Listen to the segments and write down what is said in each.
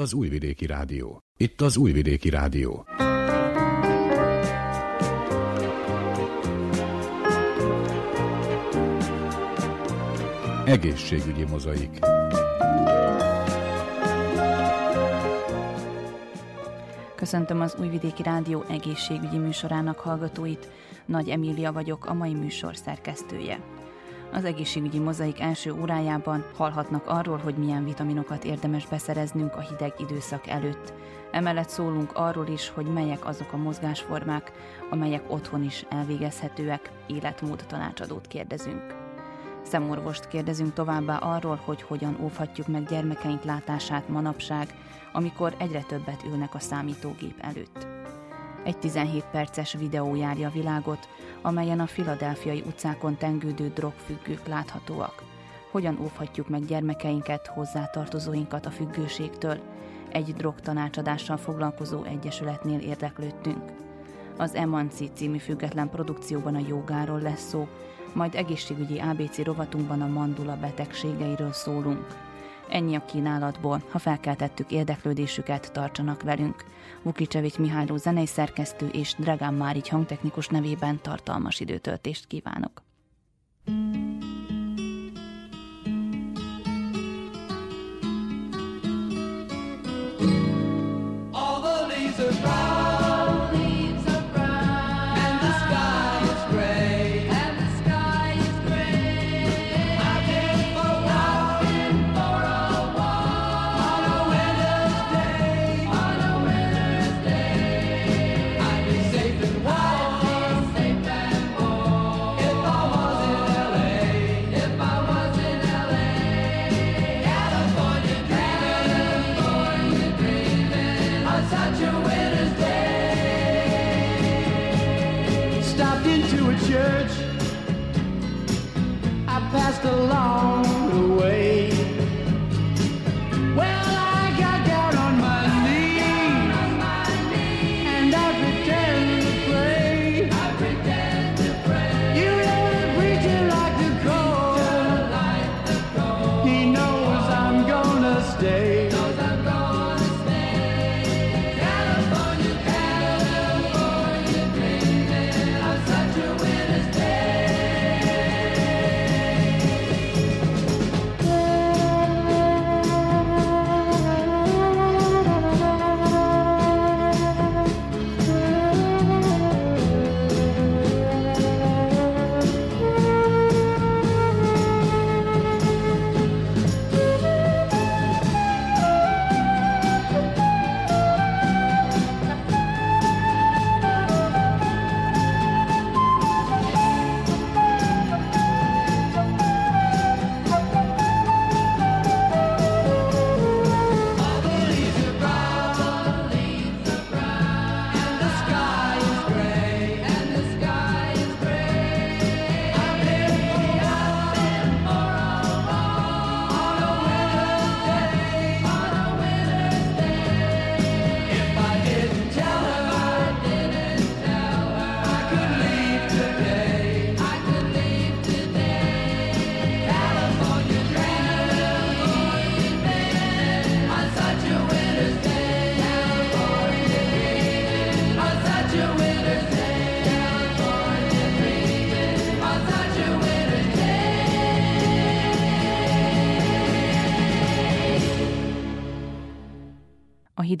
Az Újvidéki Rádió. Itt az Újvidéki Rádió. Egészségügyi mozaik. Köszöntöm az Újvidéki Rádió egészségügyi műsorának hallgatóit. Nagy Emília vagyok, a mai műsor szerkesztője. Az egészségügyi mozaik első órájában hallhatnak arról, hogy milyen vitaminokat érdemes beszereznünk a hideg időszak előtt. Emellett szólunk arról is, hogy melyek azok a mozgásformák, amelyek otthon is elvégezhetőek, életmód tanácsadót kérdezünk. Szemorvost kérdezünk továbbá arról, hogy hogyan óvhatjuk meg gyermekeink látását manapság, amikor egyre többet ülnek a számítógép előtt. Egy 17 perces videó járja a világot, amelyen a filadelfiai utcákon tengődő drogfüggők láthatóak. Hogyan óvhatjuk meg gyermekeinket, hozzátartozóinkat a függőségtől? Egy drogtanácsadással foglalkozó egyesületnél érdeklődtünk. Az Emanci című független produkcióban a jogáról lesz szó, majd egészségügyi ABC rovatunkban a mandula betegségeiről szólunk. Ennyi a kínálatból, ha felkeltettük érdeklődésüket, tartsanak velünk. Vukicsevics Mihályló zenei szerkesztő és Dragán Márigy hangtechnikus nevében tartalmas időtöltést kívánok. All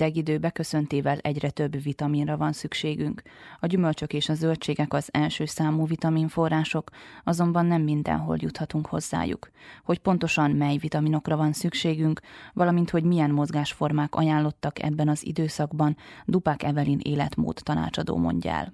hideg idő beköszöntével egyre több vitaminra van szükségünk. A gyümölcsök és a zöldségek az első számú vitaminforrások, azonban nem mindenhol juthatunk hozzájuk. Hogy pontosan mely vitaminokra van szükségünk, valamint hogy milyen mozgásformák ajánlottak ebben az időszakban, Dupák Evelin életmód tanácsadó mondja el.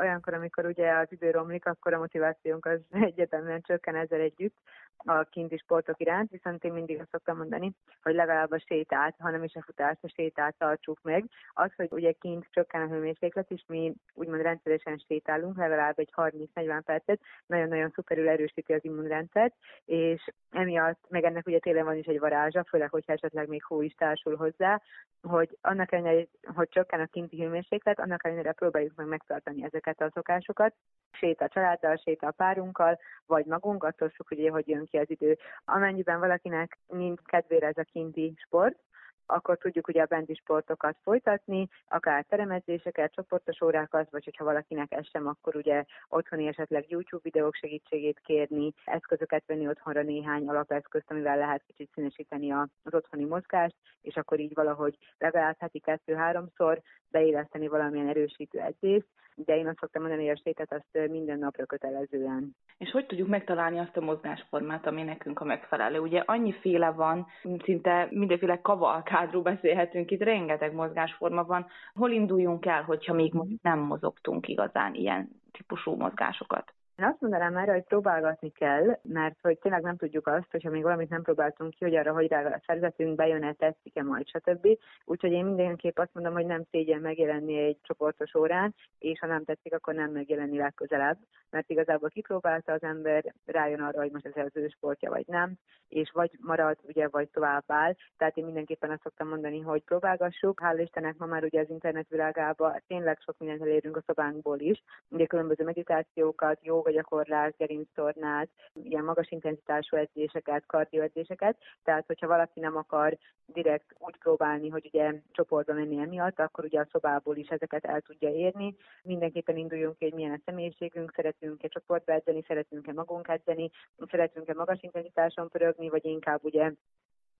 olyankor, amikor ugye az idő romlik, akkor a motivációnk az egyetemben csökken ezzel együtt a kinti sportok iránt, viszont én mindig azt szoktam mondani, hogy legalább a sétát, hanem is a futást, a sétát tartsuk meg. Az, hogy ugye kint csökken a hőmérséklet, és mi úgymond rendszeresen sétálunk, legalább egy 30-40 percet, nagyon-nagyon szuperül erősíti az immunrendszert, és emiatt, meg ennek ugye tényleg van is egy varázsa, főleg, hogyha esetleg még hó is társul hozzá, hogy annak ellenére, hogy csökken a kinti hőmérséklet, annak ellenére próbáljuk meg megtartani ezeket a szokásokat. Séta a családdal, séta a párunkkal, vagy magunk, attól függ, hogy jön ki az idő. Amennyiben valakinek nincs kedvére ez a kinti sport, akkor tudjuk ugye a benti sportokat folytatni, akár teremedzéseket, csoportos órákat, vagy hogyha valakinek ez sem, akkor ugye otthoni esetleg YouTube videók segítségét kérni, eszközöket venni otthonra néhány alapeszközt, amivel lehet kicsit színesíteni az otthoni mozgást, és akkor így valahogy legalább heti kettő-háromszor beéleszteni valamilyen erősítő edzést, de én azt szoktam mondani, hogy a sétát azt minden napra kötelezően. És hogy tudjuk megtalálni azt a mozgásformát, ami nekünk a megfelelő? Ugye annyiféle van, szinte mindenféle kavalkádról beszélhetünk, itt rengeteg mozgásforma van. Hol induljunk el, hogyha még nem mozogtunk igazán ilyen típusú mozgásokat? Én azt mondanám erre, hogy próbálgatni kell, mert hogy tényleg nem tudjuk azt, hogyha még valamit nem próbáltunk ki, hogy arra, hogy rá a szervezetünk bejön-e, tetszik-e majd, stb. Úgyhogy én mindenképp azt mondom, hogy nem szégyen megjelenni egy csoportos órán, és ha nem tetszik, akkor nem megjelenni legközelebb, mert igazából kipróbálta az ember, rájön arra, hogy most ez az ő sportja, vagy nem, és vagy marad, ugye, vagy tovább áll. Tehát én mindenképpen azt szoktam mondani, hogy próbálgassuk. Hál' Istennek ma már ugye az internet világában tényleg sok mindent elérünk a szobánkból is, ugye különböző meditációkat, jó gyakorlás, gerinctornát, ilyen magas intenzitású edzéseket, kardioedzéseket, tehát hogyha valaki nem akar direkt úgy próbálni, hogy ugye csoportba menni emiatt, akkor ugye a szobából is ezeket el tudja érni. Mindenképpen induljunk ki, hogy milyen a személyiségünk, szeretünk-e csoportba edzeni, szeretünk-e magunk edzeni, szeretünk-e magas intenzitáson pörögni, vagy inkább ugye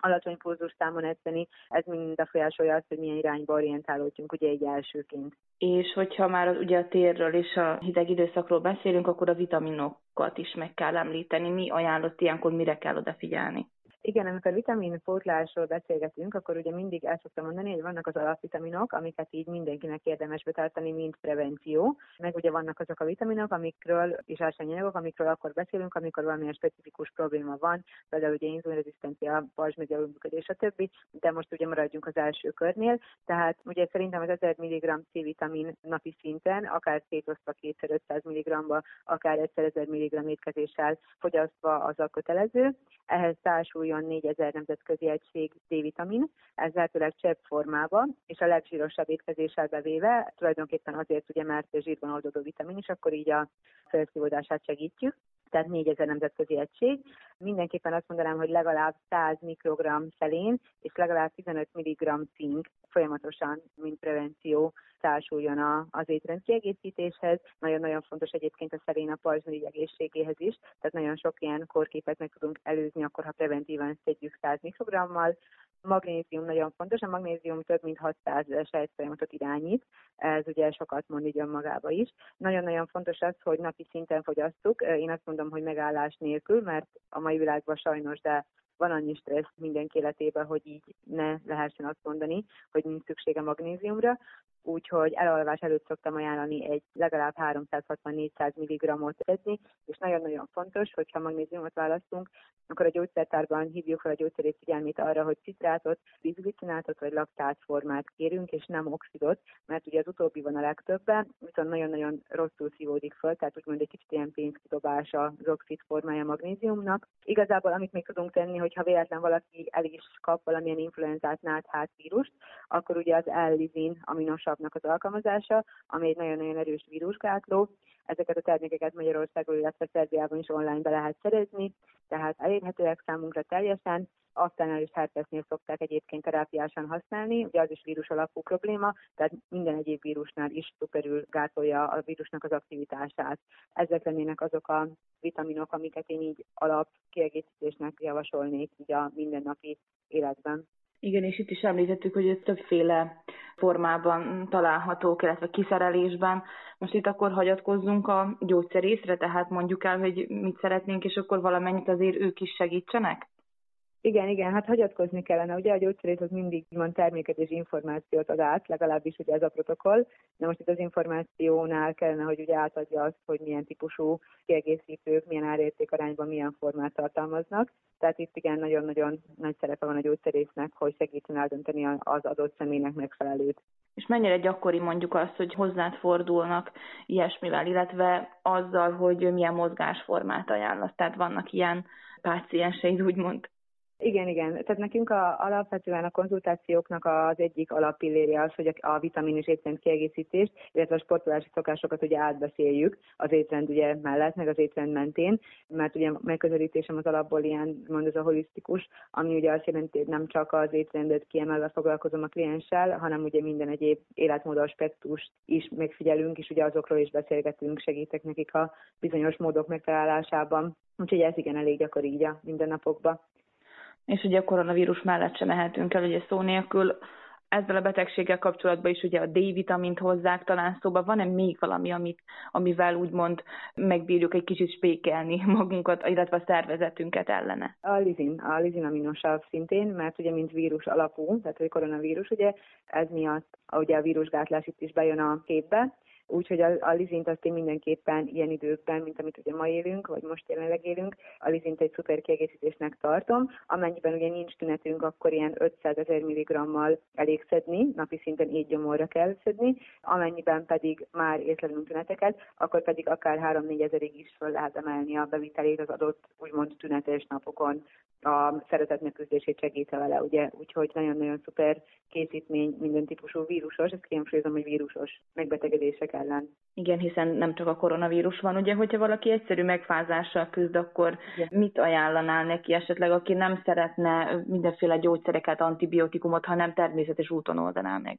alacsony számon edzeni, ez mind befolyásolja azt, hogy milyen irányba orientálódjunk ugye egy elsőként. És hogyha már az, ugye a térről és a hideg időszakról beszélünk, akkor a vitaminokat is meg kell említeni. Mi ajánlott ilyenkor, mire kell odafigyelni? Igen, amikor vitaminpótlásról beszélgetünk, akkor ugye mindig el szoktam mondani, hogy vannak az alapvitaminok, amiket így mindenkinek érdemes betartani, mint prevenció. Meg ugye vannak azok a vitaminok, amikről, és ásványanyagok, amikről akkor beszélünk, amikor valamilyen specifikus probléma van, például ugye inzulinrezisztencia, pajzsmegye, működés, stb. De most ugye maradjunk az első körnél. Tehát ugye szerintem az 1000 mg C-vitamin napi szinten, akár szétosztva 2500 mg-ba, akár 1000 mg étkezéssel fogyasztva az a kötelező. Ehhez társul kapjon 4000 nemzetközi egység D-vitamin, ez lehetőleg csepp formában, és a legzsírosabb étkezéssel bevéve, tulajdonképpen azért ugye, mert zsírban oldódó vitamin is, akkor így a felszívódását segítjük tehát 4000 nemzetközi egység. Mindenképpen azt mondanám, hogy legalább 100 mikrogram szelén és legalább 15 mg cink folyamatosan, mint prevenció társuljon az étrend kiegészítéshez. Nagyon-nagyon fontos egyébként a szelén a pajzsmirigy egészségéhez is, tehát nagyon sok ilyen korképet meg tudunk előzni, akkor ha preventívan szedjük 100 mikrogrammal magnézium nagyon fontos, a magnézium több mint 600 sejtfolyamatot irányít, ez ugye sokat mond így önmagába is. Nagyon-nagyon fontos az, hogy napi szinten fogyasztuk, én azt mondom, hogy megállás nélkül, mert a mai világban sajnos, de van annyi stressz mindenki életében, hogy így ne lehessen azt mondani, hogy nincs szüksége magnéziumra, úgyhogy elalvás előtt szoktam ajánlani egy legalább 360-400 mg-ot szedni, és nagyon-nagyon fontos, hogyha magnéziumot választunk, akkor a gyógyszertárban hívjuk fel a gyógyszerész figyelmét arra, hogy citrátot, bizglicinátot vagy laktát formát kérünk, és nem oxidot, mert ugye az utóbbi van a legtöbben, viszont nagyon-nagyon rosszul szívódik föl, tehát úgymond egy kicsit ilyen pénzkidobás az oxid formája magnéziumnak. Igazából amit még tudunk tenni, hogyha véletlen valaki el is kap valamilyen influenzát, náthát vírust, akkor ugye az ellizin aminosavnak az alkalmazása, ami egy nagyon-nagyon erős vírusgátló, ezeket a termékeket Magyarországon, illetve Szerbiában is online be lehet szerezni, tehát elérhetőek számunkra teljesen, aztán is herpesnél szokták egyébként terápiásan használni, ugye az is vírus alapú probléma, tehát minden egyéb vírusnál is szuperül gátolja a vírusnak az aktivitását. Ezek lennének azok a vitaminok, amiket én így alap kiegészítésnek javasolnék így a mindennapi életben. Igen, és itt is említettük, hogy ez többféle formában találhatók, illetve kiszerelésben. Most itt akkor hagyatkozzunk a gyógyszerészre, tehát mondjuk el, hogy mit szeretnénk, és akkor valamennyit azért ők is segítsenek? Igen, igen, hát hagyatkozni kellene. Ugye a gyógyszerész az mindig van terméket és információt ad át, legalábbis ugye ez a protokoll. De most itt az információnál kellene, hogy ugye átadja azt, hogy milyen típusú kiegészítők, milyen árérték arányban milyen formát tartalmaznak. Tehát itt igen, nagyon-nagyon nagy szerepe van a gyógyszerésznek, hogy segítsen eldönteni az adott személynek megfelelőt. És mennyire gyakori mondjuk azt, hogy hozzád fordulnak ilyesmivel, illetve azzal, hogy milyen mozgásformát ajánlasz. Tehát vannak ilyen pácienseid, úgymond. Igen, igen. Tehát nekünk a, alapvetően a konzultációknak az egyik alappillérje az, hogy a, a vitamin és étrend kiegészítést, illetve a sportolási szokásokat ugye átbeszéljük az étrend ugye mellett, meg az étrend mentén, mert ugye megközelítésem az alapból ilyen, mond ez a holisztikus, ami ugye azt jelenti, hogy nem csak az étrendet kiemelve foglalkozom a klienssel, hanem ugye minden egyéb életmód aspektust is megfigyelünk, és ugye azokról is beszélgetünk, segítek nekik a bizonyos módok megtalálásában. Úgyhogy ez igen elég gyakori így a mindennapokban és ugye a koronavírus mellett sem mehetünk el, ugye szó nélkül. Ezzel a betegséggel kapcsolatban is ugye a D-vitamint hozzák talán szóba. Van-e még valami, amit, amivel úgymond megbírjuk egy kicsit spékelni magunkat, illetve a szervezetünket ellene? A lizin, a lizin aminosav szintén, mert ugye mint vírus alapú, tehát hogy koronavírus, ugye ez miatt ugye a vírusgátlás itt is bejön a képbe, Úgyhogy a, a lizint azt én mindenképpen ilyen időkben, mint amit ugye ma élünk, vagy most jelenleg élünk, a lizint egy szuper kiegészítésnek tartom. Amennyiben ugye nincs tünetünk, akkor ilyen 500 ezer milligrammal elég szedni, napi szinten így gyomorra kell szedni, amennyiben pedig már észlelünk tüneteket, akkor pedig akár 3-4 ezerig is fel lehet emelni a bevitelét az adott úgymond tünetes napokon. A szeretet megküzdését segítve vele, ugye, úgyhogy nagyon-nagyon szuper készítmény minden típusú vírusos, ezt kihangsúlyozom, hogy vírusos megbetegedések ellen. Igen, hiszen nem csak a koronavírus van, ugye, hogyha valaki egyszerű megfázással küzd, akkor Igen. mit ajánlanál neki esetleg, aki nem szeretne mindenféle gyógyszereket, antibiotikumot, hanem természetes úton oldaná meg?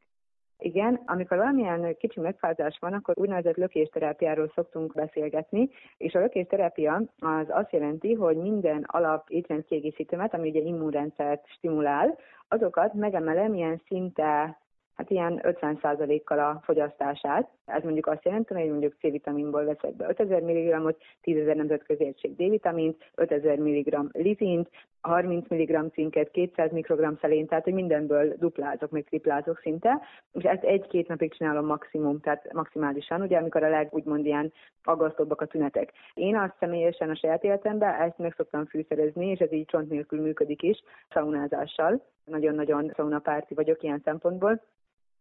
Igen, amikor valamilyen kicsi megfázás van, akkor úgynevezett lökésterápiáról szoktunk beszélgetni, és a lökésterápia az azt jelenti, hogy minden alap étrendkiegészítőmet, ami ugye immunrendszert stimulál, azokat megemelem ilyen szinte hát ilyen 50%-kal a fogyasztását. Ez mondjuk azt jelenti, hogy mondjuk C-vitaminból veszek be 5000 mg-ot, 10.000 nemzetközi egység D-vitamint, 5000 mg lizint, 30 mg cinket, 200 mikrogram szelén, tehát hogy mindenből duplázok, meg triplázok szinte, és ezt egy-két napig csinálom maximum, tehát maximálisan, ugye amikor a leg úgymond ilyen aggasztóbbak a tünetek. Én azt személyesen a saját életemben ezt meg szoktam fűszerezni, és ez így csont nélkül működik is, szaunázással. Nagyon-nagyon szaunapárti vagyok ilyen szempontból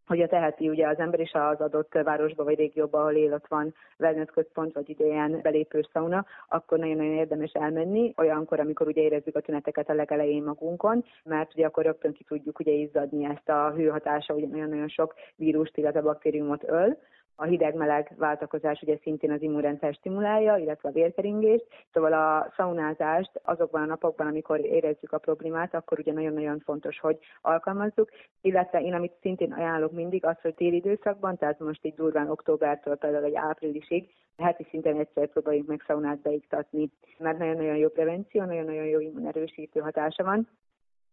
hogyha teheti ugye az ember is az adott városba vagy régióba, ahol él, ott van wellness központ, vagy idején belépő szauna, akkor nagyon-nagyon érdemes elmenni, olyankor, amikor ugye érezzük a tüneteket a legelején magunkon, mert ugye akkor rögtön ki tudjuk ugye izzadni ezt a hőhatása, ugye nagyon-nagyon sok vírust, illetve baktériumot öl, a hideg-meleg váltakozás ugye szintén az immunrendszer stimulálja, illetve a vérkeringést, szóval a szaunázást azokban a napokban, amikor érezzük a problémát, akkor ugye nagyon-nagyon fontos, hogy alkalmazzuk, illetve én amit szintén ajánlok mindig, az, hogy téli időszakban, tehát most így durván októbertől például egy áprilisig, heti szinten egyszer próbáljuk meg szaunát beiktatni, mert nagyon-nagyon jó prevenció, nagyon-nagyon jó immunerősítő hatása van,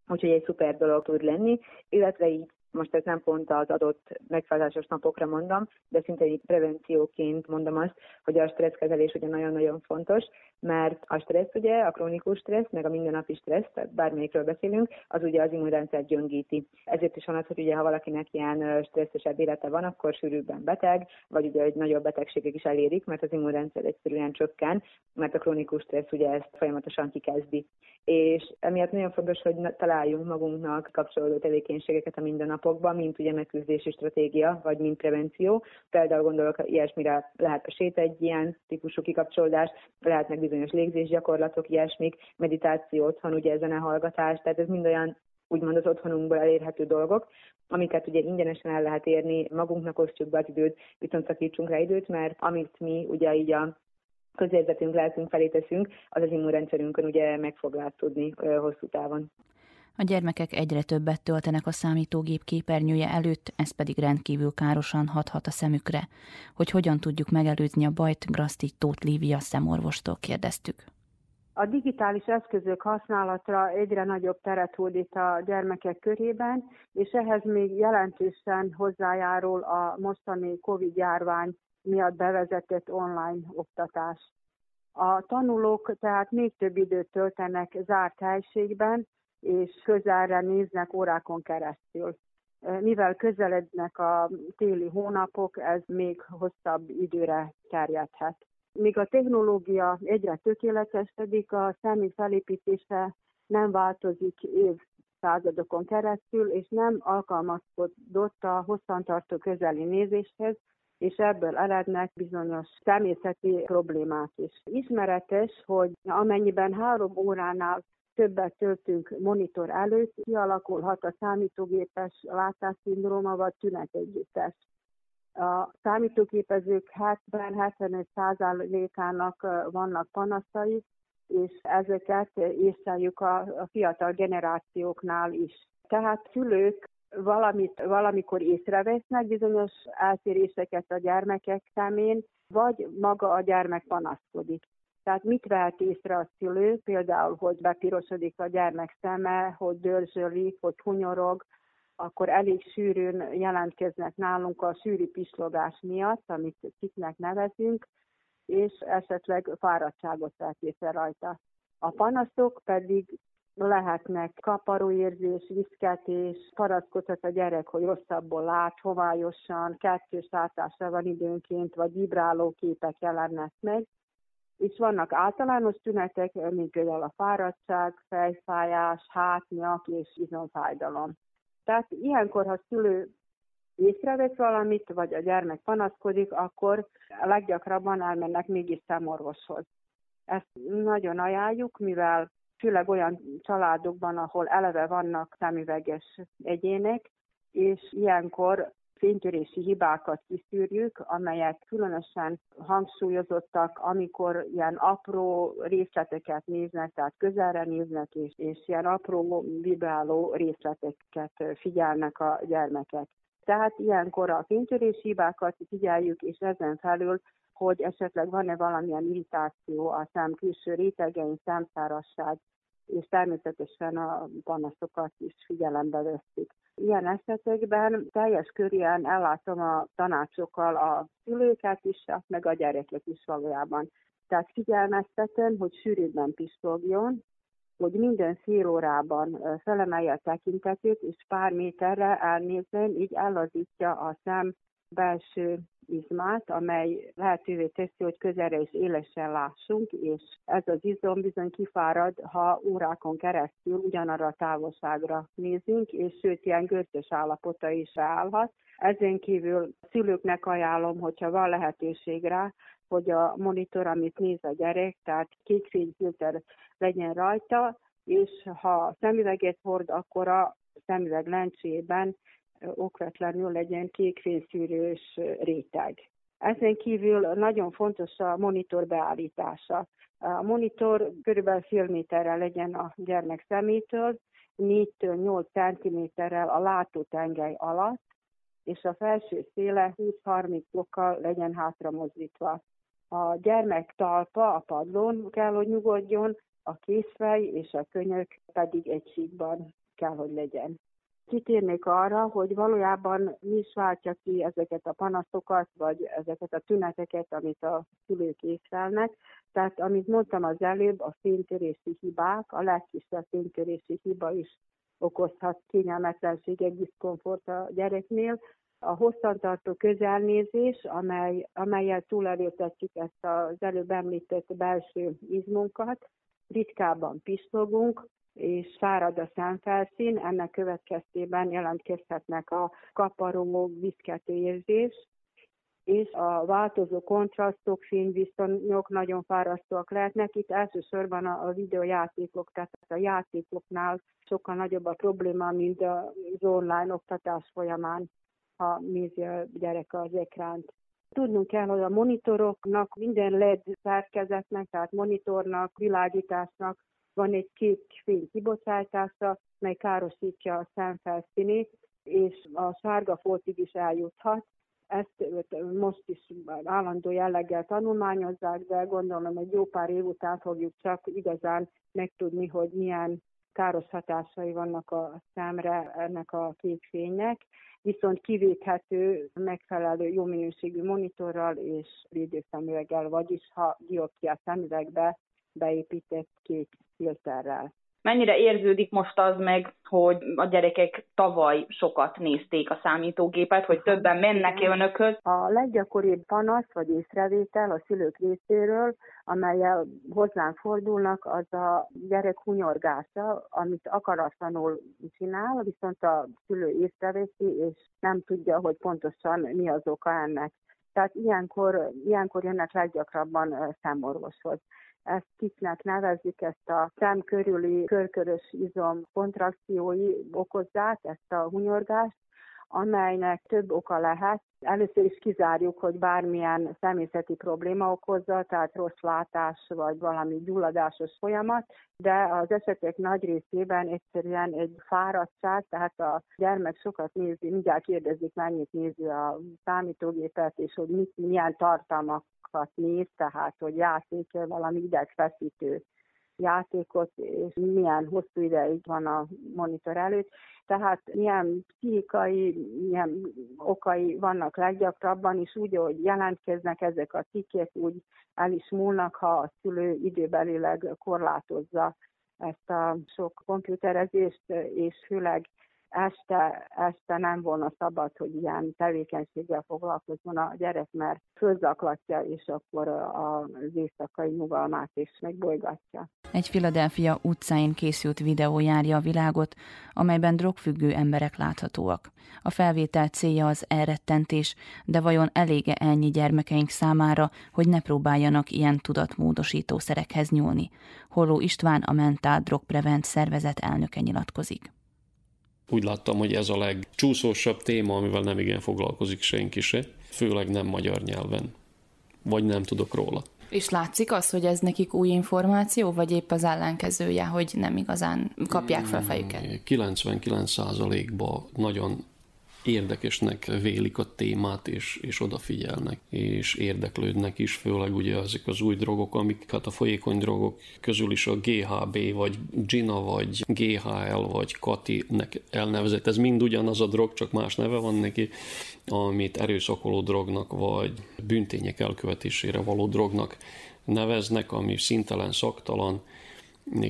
úgyhogy egy szuper dolog tud lenni, illetve így most ez nem pont az adott megfázásos napokra mondom, de szinte egy prevencióként mondom azt, hogy a stresszkezelés ugye nagyon-nagyon fontos, mert a stressz ugye, a krónikus stressz, meg a mindennapi stressz, tehát bármelyikről beszélünk, az ugye az immunrendszer gyöngíti. Ezért is van az, hogy ugye ha valakinek ilyen stresszesebb élete van, akkor sűrűbben beteg, vagy ugye egy nagyobb betegségek is elérik, mert az immunrendszer egyszerűen csökken, mert a krónikus stressz ugye ezt folyamatosan kikezdi. És emiatt nagyon fontos, hogy találjunk magunknak kapcsolódó tevékenységeket a mindennapokban, mint ugye megküzdési stratégia, vagy mint prevenció. Például gondolok, ilyesmire lehet a sét egy ilyen típusú kikapcsolódás, lehetnek bizonyos légzésgyakorlatok, ilyesmik, meditáció otthon, ugye hallgatás, tehát ez mind olyan úgymond az otthonunkból elérhető dolgok, amiket ugye ingyenesen el lehet érni, magunknak osztjuk be az időt, viszont szakítsunk rá időt, mert amit mi ugye így a közérzetünk, lelkünk felé teszünk, az az immunrendszerünkön ugye meg fog látszódni hosszú távon. A gyermekek egyre többet töltenek a számítógép képernyője előtt, ez pedig rendkívül károsan hathat a szemükre. Hogy hogyan tudjuk megelőzni a bajt, Graszti Tóth Lívia szemorvostól kérdeztük. A digitális eszközök használatra egyre nagyobb teret hódít a gyermekek körében, és ehhez még jelentősen hozzájárul a mostani COVID-járvány miatt bevezetett online oktatás. A tanulók tehát még több időt töltenek zárt helységben, és közelre néznek órákon keresztül. Mivel közelednek a téli hónapok, ez még hosszabb időre terjedhet. Míg a technológia egyre tökéletesedik, a személy felépítése nem változik évszázadokon keresztül, és nem alkalmazkodott a hosszantartó közeli nézéshez, és ebből erednek bizonyos természeti problémák is. Ismeretes, hogy amennyiben három óránál többet töltünk monitor előtt, kialakulhat a számítógépes látásszindróma vagy tünetegyüttes. A számítógépezők 70-75%-ának vannak panaszai, és ezeket észleljük a, fiatal generációknál is. Tehát szülők valamit valamikor észrevesznek bizonyos eltéréseket a gyermekek szemén, vagy maga a gyermek panaszkodik. Tehát mit vehet észre a szülő? Például, hogy bepirosodik a gyermek szeme, hogy dörzsölik, hogy hunyorog, akkor elég sűrűn jelentkeznek nálunk a sűrű pislogás miatt, amit kiknek nevezünk, és esetleg fáradtságot észre rajta. A panaszok pedig lehetnek kaparóérzés, viszketés, paraszkodhat a gyerek, hogy rosszabbul lát, homályosan, kettős látásra van időnként, vagy vibráló képek jelennek meg, és vannak általános tünetek, mint például a fáradtság, fejfájás, hátnyak és izomfájdalom. Tehát ilyenkor, ha szülő észrevesz valamit, vagy a gyermek panaszkodik, akkor leggyakrabban elmennek mégis szemorvoshoz. Ezt nagyon ajánljuk, mivel főleg olyan családokban, ahol eleve vannak szemüveges egyének, és ilyenkor fénytörési hibákat kiszűrjük, amelyek különösen hangsúlyozottak, amikor ilyen apró részleteket néznek, tehát közelre néznek, és, és ilyen apró vibráló részleteket figyelnek a gyermekek. Tehát ilyenkor a fénytörési hibákat figyeljük, és ezen felül hogy esetleg van-e valamilyen irritáció a szám külső rétegein, szemszárasság, és természetesen a panaszokat is figyelembe veszik. Ilyen esetekben teljes körűen ellátom a tanácsokkal a szülőket is, meg a gyerekek is valójában. Tehát figyelmeztetem, hogy sűrűbben pislogjon, hogy minden fél órában felemelje a tekintetét, és pár méterre elnézzen, így ellazítja a szem belső izmát, amely lehetővé teszi, hogy közelre is élesen lássunk, és ez az izom bizony kifárad, ha órákon keresztül ugyanarra a távolságra nézünk, és sőt, ilyen görcsös állapota is állhat. Ezen kívül szülőknek ajánlom, hogyha van lehetőség rá, hogy a monitor, amit néz a gyerek, tehát kékfényfilter legyen rajta, és ha szemüveget hord, akkor a szemüveg lencsében okvetlenül legyen kékfényszűrős réteg. Ezen kívül nagyon fontos a monitor beállítása. A monitor körülbelül fél méterrel legyen a gyermek szemétől, 4-8 cm-rel a látótengely alatt, és a felső széle 20-30 fokkal legyen hátra mozdítva. A gyermek talpa a padlón kell, hogy nyugodjon, a készfej és a könyök pedig egy síkban kell, hogy legyen kitérnék arra, hogy valójában mi is váltja ki ezeket a panaszokat, vagy ezeket a tüneteket, amit a szülők észlelnek. Tehát, amit mondtam az előbb, a fénytörési hibák, a legkisebb fénytörési hiba is okozhat kényelmetlenségek, diszkomfort a gyereknél. A hosszantartó közelnézés, amely, amelyel túlelőtetjük ezt az előbb említett belső izmunkat, ritkábban pislogunk, és fárad a szemfelszín, ennek következtében jelentkezhetnek a kaparó, viszkető érzés, és a változó kontrasztok, fényviszonyok nagyon fárasztóak lehetnek. Itt elsősorban a, a videójátékok, tehát a játékoknál sokkal nagyobb a probléma, mint az online oktatás folyamán, ha nézi a gyerek az ekránt. Tudnunk kell, hogy a monitoroknak minden LED szerkezetnek, tehát monitornak, világításnak van egy kék fény kibocsátása, mely károsítja a szemfelszínét, és a sárga foltig is eljuthat. Ezt most is állandó jelleggel tanulmányozzák, de gondolom egy jó pár év után fogjuk csak igazán megtudni, hogy milyen káros hatásai vannak a szemre ennek a kék viszont kivéthető megfelelő jó minőségű monitorral és védőszemüveggel, vagyis ha dioptria szemüvegbe beépített kék filterrel. Mennyire érződik most az meg, hogy a gyerekek tavaly sokat nézték a számítógépet, hogy többen mennek -e önökhöz? A leggyakoribb panasz vagy észrevétel a szülők részéről, amelyel hozzánk fordulnak, az a gyerek hunyorgása, amit akaratlanul csinál, viszont a szülő észreveszi, és nem tudja, hogy pontosan mi az oka ennek. Tehát ilyenkor, ilyenkor jönnek leggyakrabban számorvoshoz ezt kiknek nevezzük, ezt a szem körüli körkörös izom kontrakciói okozzák, ezt a hunyorgást, amelynek több oka lehet. Először is kizárjuk, hogy bármilyen személyzeti probléma okozza, tehát rossz látás vagy valami gyulladásos folyamat, de az esetek nagy részében egyszerűen egy fáradtság, tehát a gyermek sokat nézi, mindjárt kérdezik, mennyit nézi a számítógépet, és hogy mit, milyen tartalmakat néz, tehát hogy játék valami idegfeszítő játékot, és milyen hosszú ideig van a monitor előtt. Tehát milyen pszichikai, milyen okai vannak leggyakrabban, és úgy, hogy jelentkeznek ezek a cikkek, úgy el is múlnak, ha a szülő időbelileg korlátozza ezt a sok komputerezést, és főleg este, este nem volna szabad, hogy ilyen tevékenységgel foglalkozzon a gyerek, mert fölzaklatja, és akkor az éjszakai nyugalmát is megbolygatja. Egy Philadelphia utcáin készült videó járja a világot, amelyben drogfüggő emberek láthatóak. A felvétel célja az elrettentés, de vajon elége ennyi gyermekeink számára, hogy ne próbáljanak ilyen tudatmódosító szerekhez nyúlni? Holló István, a Mentál Drogprevent szervezet elnöke nyilatkozik úgy láttam, hogy ez a legcsúszósabb téma, amivel nem igen foglalkozik senki se, főleg nem magyar nyelven, vagy nem tudok róla. És látszik az, hogy ez nekik új információ, vagy épp az ellenkezője, hogy nem igazán kapják fel fejüket? 99%-ban nagyon érdekesnek vélik a témát, és, és odafigyelnek, és érdeklődnek is, főleg ugye ezek az új drogok, amik hát a folyékony drogok közül is a GHB, vagy Gina, vagy GHL, vagy Kati-nek elnevezett, ez mind ugyanaz a drog, csak más neve van neki, amit erőszakoló drognak, vagy büntények elkövetésére való drognak neveznek, ami szintelen, szaktalan,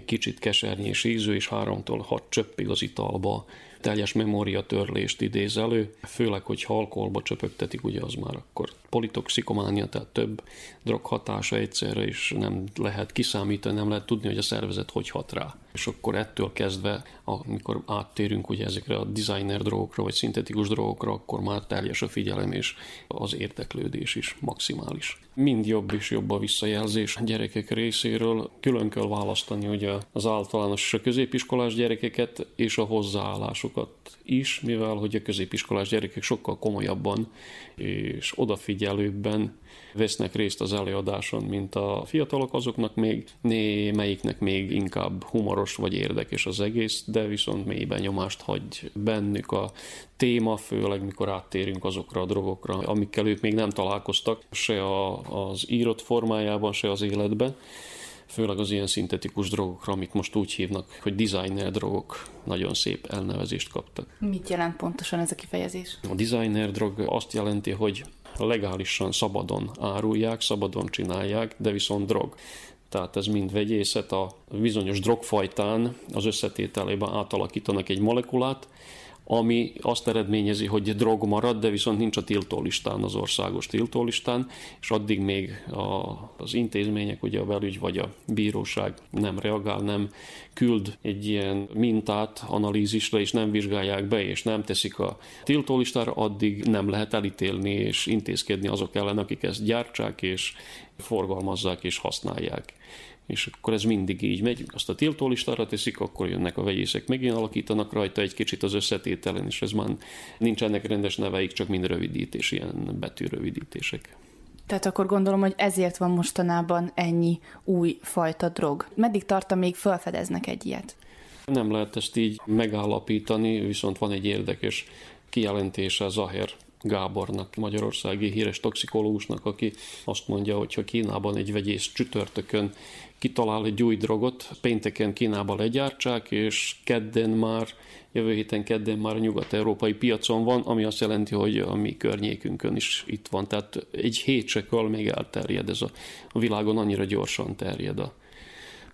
kicsit kesernyi ízű, és háromtól hat csöppig az italba teljes memóriatörlést idéz elő, főleg, hogy alkoholba csöpögtetik, ugye az már akkor politoxikománia, tehát több drog hatása egyszerre, és nem lehet kiszámítani, nem lehet tudni, hogy a szervezet hogy hat rá. És akkor ettől kezdve, amikor áttérünk ugye ezekre a designer drogokra, vagy szintetikus drogokra, akkor már teljes a figyelem, és az érdeklődés is maximális. Mind jobb és jobb a visszajelzés a gyerekek részéről. Külön kell választani ugye az általános és a középiskolás gyerekeket és a hozzáállásukat is, mivel hogy a középiskolás gyerekek sokkal komolyabban és odafigyelőbben vesznek részt az előadáson, mint a fiatalok, azoknak még némelyiknek még inkább humoros vagy érdekes az egész, de viszont mély benyomást hagy bennük a téma, főleg mikor áttérünk azokra a drogokra, amikkel ők még nem találkoztak, se a, az írott formájában, se az életben főleg az ilyen szintetikus drogokra, amit most úgy hívnak, hogy designer drogok, nagyon szép elnevezést kaptak. Mit jelent pontosan ez a kifejezés? A designer drog azt jelenti, hogy legálisan, szabadon árulják, szabadon csinálják, de viszont drog. Tehát ez mind vegyészet, a bizonyos drogfajtán az összetételében átalakítanak egy molekulát, ami azt eredményezi, hogy drog marad, de viszont nincs a tiltólistán, az országos tiltólistán, és addig még a, az intézmények, ugye a belügy vagy a bíróság nem reagál, nem küld egy ilyen mintát analízisre, és nem vizsgálják be, és nem teszik a tiltólistára, addig nem lehet elítélni és intézkedni azok ellen, akik ezt gyártsák, és forgalmazzák és használják és akkor ez mindig így megy, azt a tiltólistára teszik, akkor jönnek a vegyészek, megint alakítanak rajta egy kicsit az összetételen, és ez már nincsenek rendes neveik, csak mind rövidítés, ilyen betűrövidítések. Tehát akkor gondolom, hogy ezért van mostanában ennyi új fajta drog. Meddig tart, még felfedeznek egy ilyet? Nem lehet ezt így megállapítani, viszont van egy érdekes kijelentése Zaher Gábornak, magyarországi híres toxikológusnak, aki azt mondja, hogy ha Kínában egy vegyész csütörtökön kitalál egy új drogot, pénteken Kínába legyártsák, és kedden már, jövő héten kedden már a nyugat-európai piacon van, ami azt jelenti, hogy a mi környékünkön is itt van. Tehát egy hét se kell, még elterjed ez a, a világon, annyira gyorsan terjed a,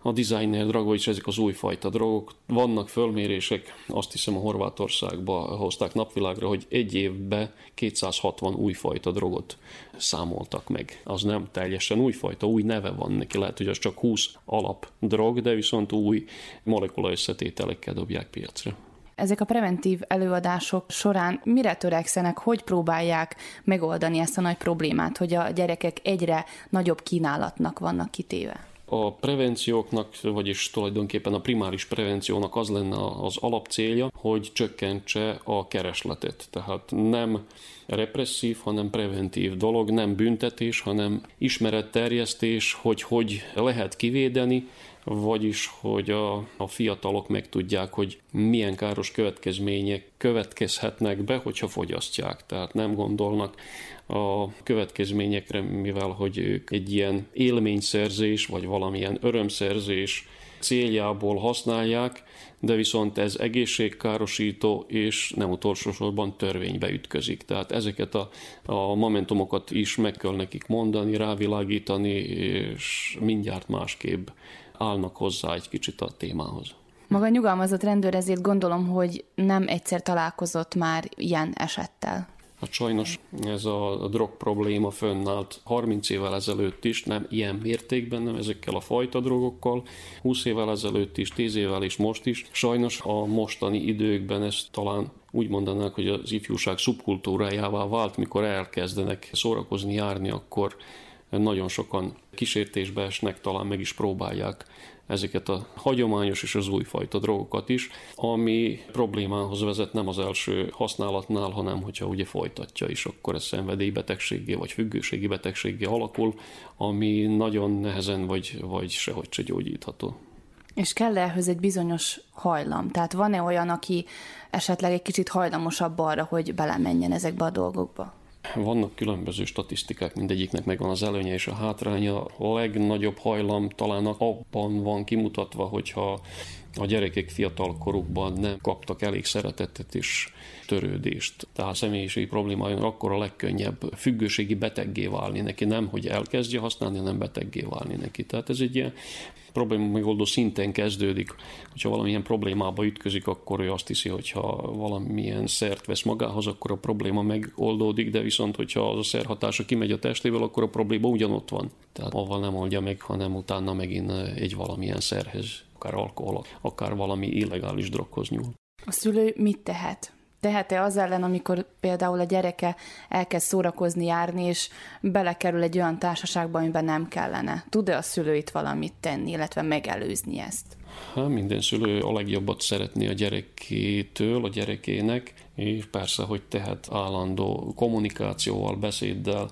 a designer drog, és ezek az újfajta drogok. Vannak fölmérések, azt hiszem a Horvátországba hozták napvilágra, hogy egy évben 260 újfajta drogot számoltak meg. Az nem teljesen újfajta, új neve van neki, lehet, hogy az csak 20 alap drog, de viszont új molekula összetételekkel dobják piacra. Ezek a preventív előadások során mire törekszenek, hogy próbálják megoldani ezt a nagy problémát, hogy a gyerekek egyre nagyobb kínálatnak vannak kitéve? A prevencióknak, vagyis tulajdonképpen a primáris prevenciónak az lenne az alapcélja, hogy csökkentse a keresletet. Tehát nem represszív, hanem preventív dolog, nem büntetés, hanem ismeretterjesztés, hogy hogy lehet kivédeni, vagyis hogy a, a fiatalok megtudják, hogy milyen káros következmények következhetnek be, hogyha fogyasztják. Tehát nem gondolnak a következményekre, mivel hogy ők egy ilyen élményszerzés, vagy valamilyen örömszerzés céljából használják, de viszont ez egészségkárosító és nem utolsó sorban törvénybe ütközik. Tehát ezeket a, a momentumokat is meg kell nekik mondani, rávilágítani, és mindjárt másképp állnak hozzá egy kicsit a témához. Maga nyugalmazott rendőr ezért gondolom, hogy nem egyszer találkozott már ilyen esettel. Hát sajnos ez a drog probléma fönnállt 30 évvel ezelőtt is, nem ilyen mértékben, nem ezekkel a fajta drogokkal, 20 évvel ezelőtt is, 10 évvel és most is. Sajnos a mostani időkben ez talán úgy mondanák, hogy az ifjúság szubkultúrájává vált, mikor elkezdenek szórakozni, járni, akkor nagyon sokan kísértésbe esnek, talán meg is próbálják ezeket a hagyományos és az újfajta drogokat is, ami problémához vezet nem az első használatnál, hanem hogyha ugye folytatja is, akkor ez szenvedélybetegségé vagy függőségi betegségé alakul, ami nagyon nehezen vagy, vagy sehogy se gyógyítható. És kell ehhez egy bizonyos hajlam? Tehát van-e olyan, aki esetleg egy kicsit hajlamosabb arra, hogy belemenjen ezekbe a dolgokba? Vannak különböző statisztikák, mindegyiknek megvan az előnye és a hátránya. A legnagyobb hajlam talán abban van kimutatva, hogyha a gyerekek fiatal korukban nem kaptak elég szeretetet és törődést. Tehát személyiségi probléma akkor a legkönnyebb függőségi beteggé válni neki, nem hogy elkezdje használni, hanem beteggé válni neki. Tehát ez egy ilyen probléma megoldó szinten kezdődik. Hogyha valamilyen problémába ütközik, akkor ő azt hiszi, hogy valamilyen szert vesz magához, akkor a probléma megoldódik, de viszont, hogyha az a szer hatása kimegy a testéből, akkor a probléma ugyanott van. Tehát avval nem oldja meg, hanem utána megint egy valamilyen szerhez, akár alkohol, akár valami illegális droghoz nyúl. A szülő mit tehet? Tehet-e az ellen, amikor például a gyereke elkezd szórakozni, járni, és belekerül egy olyan társaságba, amiben nem kellene? Tud-e a szülő itt valamit tenni, illetve megelőzni ezt? Hát minden szülő a legjobbat szeretné a gyerekétől, a gyerekének, és persze, hogy tehet állandó kommunikációval, beszéddel,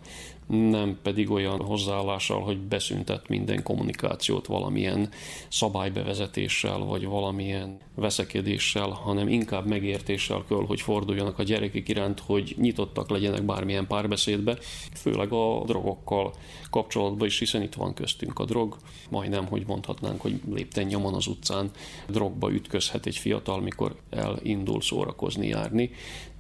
nem pedig olyan hozzáállással, hogy beszüntet minden kommunikációt valamilyen szabálybevezetéssel, vagy valamilyen veszekedéssel, hanem inkább megértéssel kell, hogy forduljanak a gyerekek iránt, hogy nyitottak legyenek bármilyen párbeszédbe, főleg a drogokkal kapcsolatban is, hiszen itt van köztünk a drog, majdnem, hogy mondhatnánk, hogy lépten nyomon az utcán drogba ütközhet egy fiatal, mikor elindul szórakozni, járni.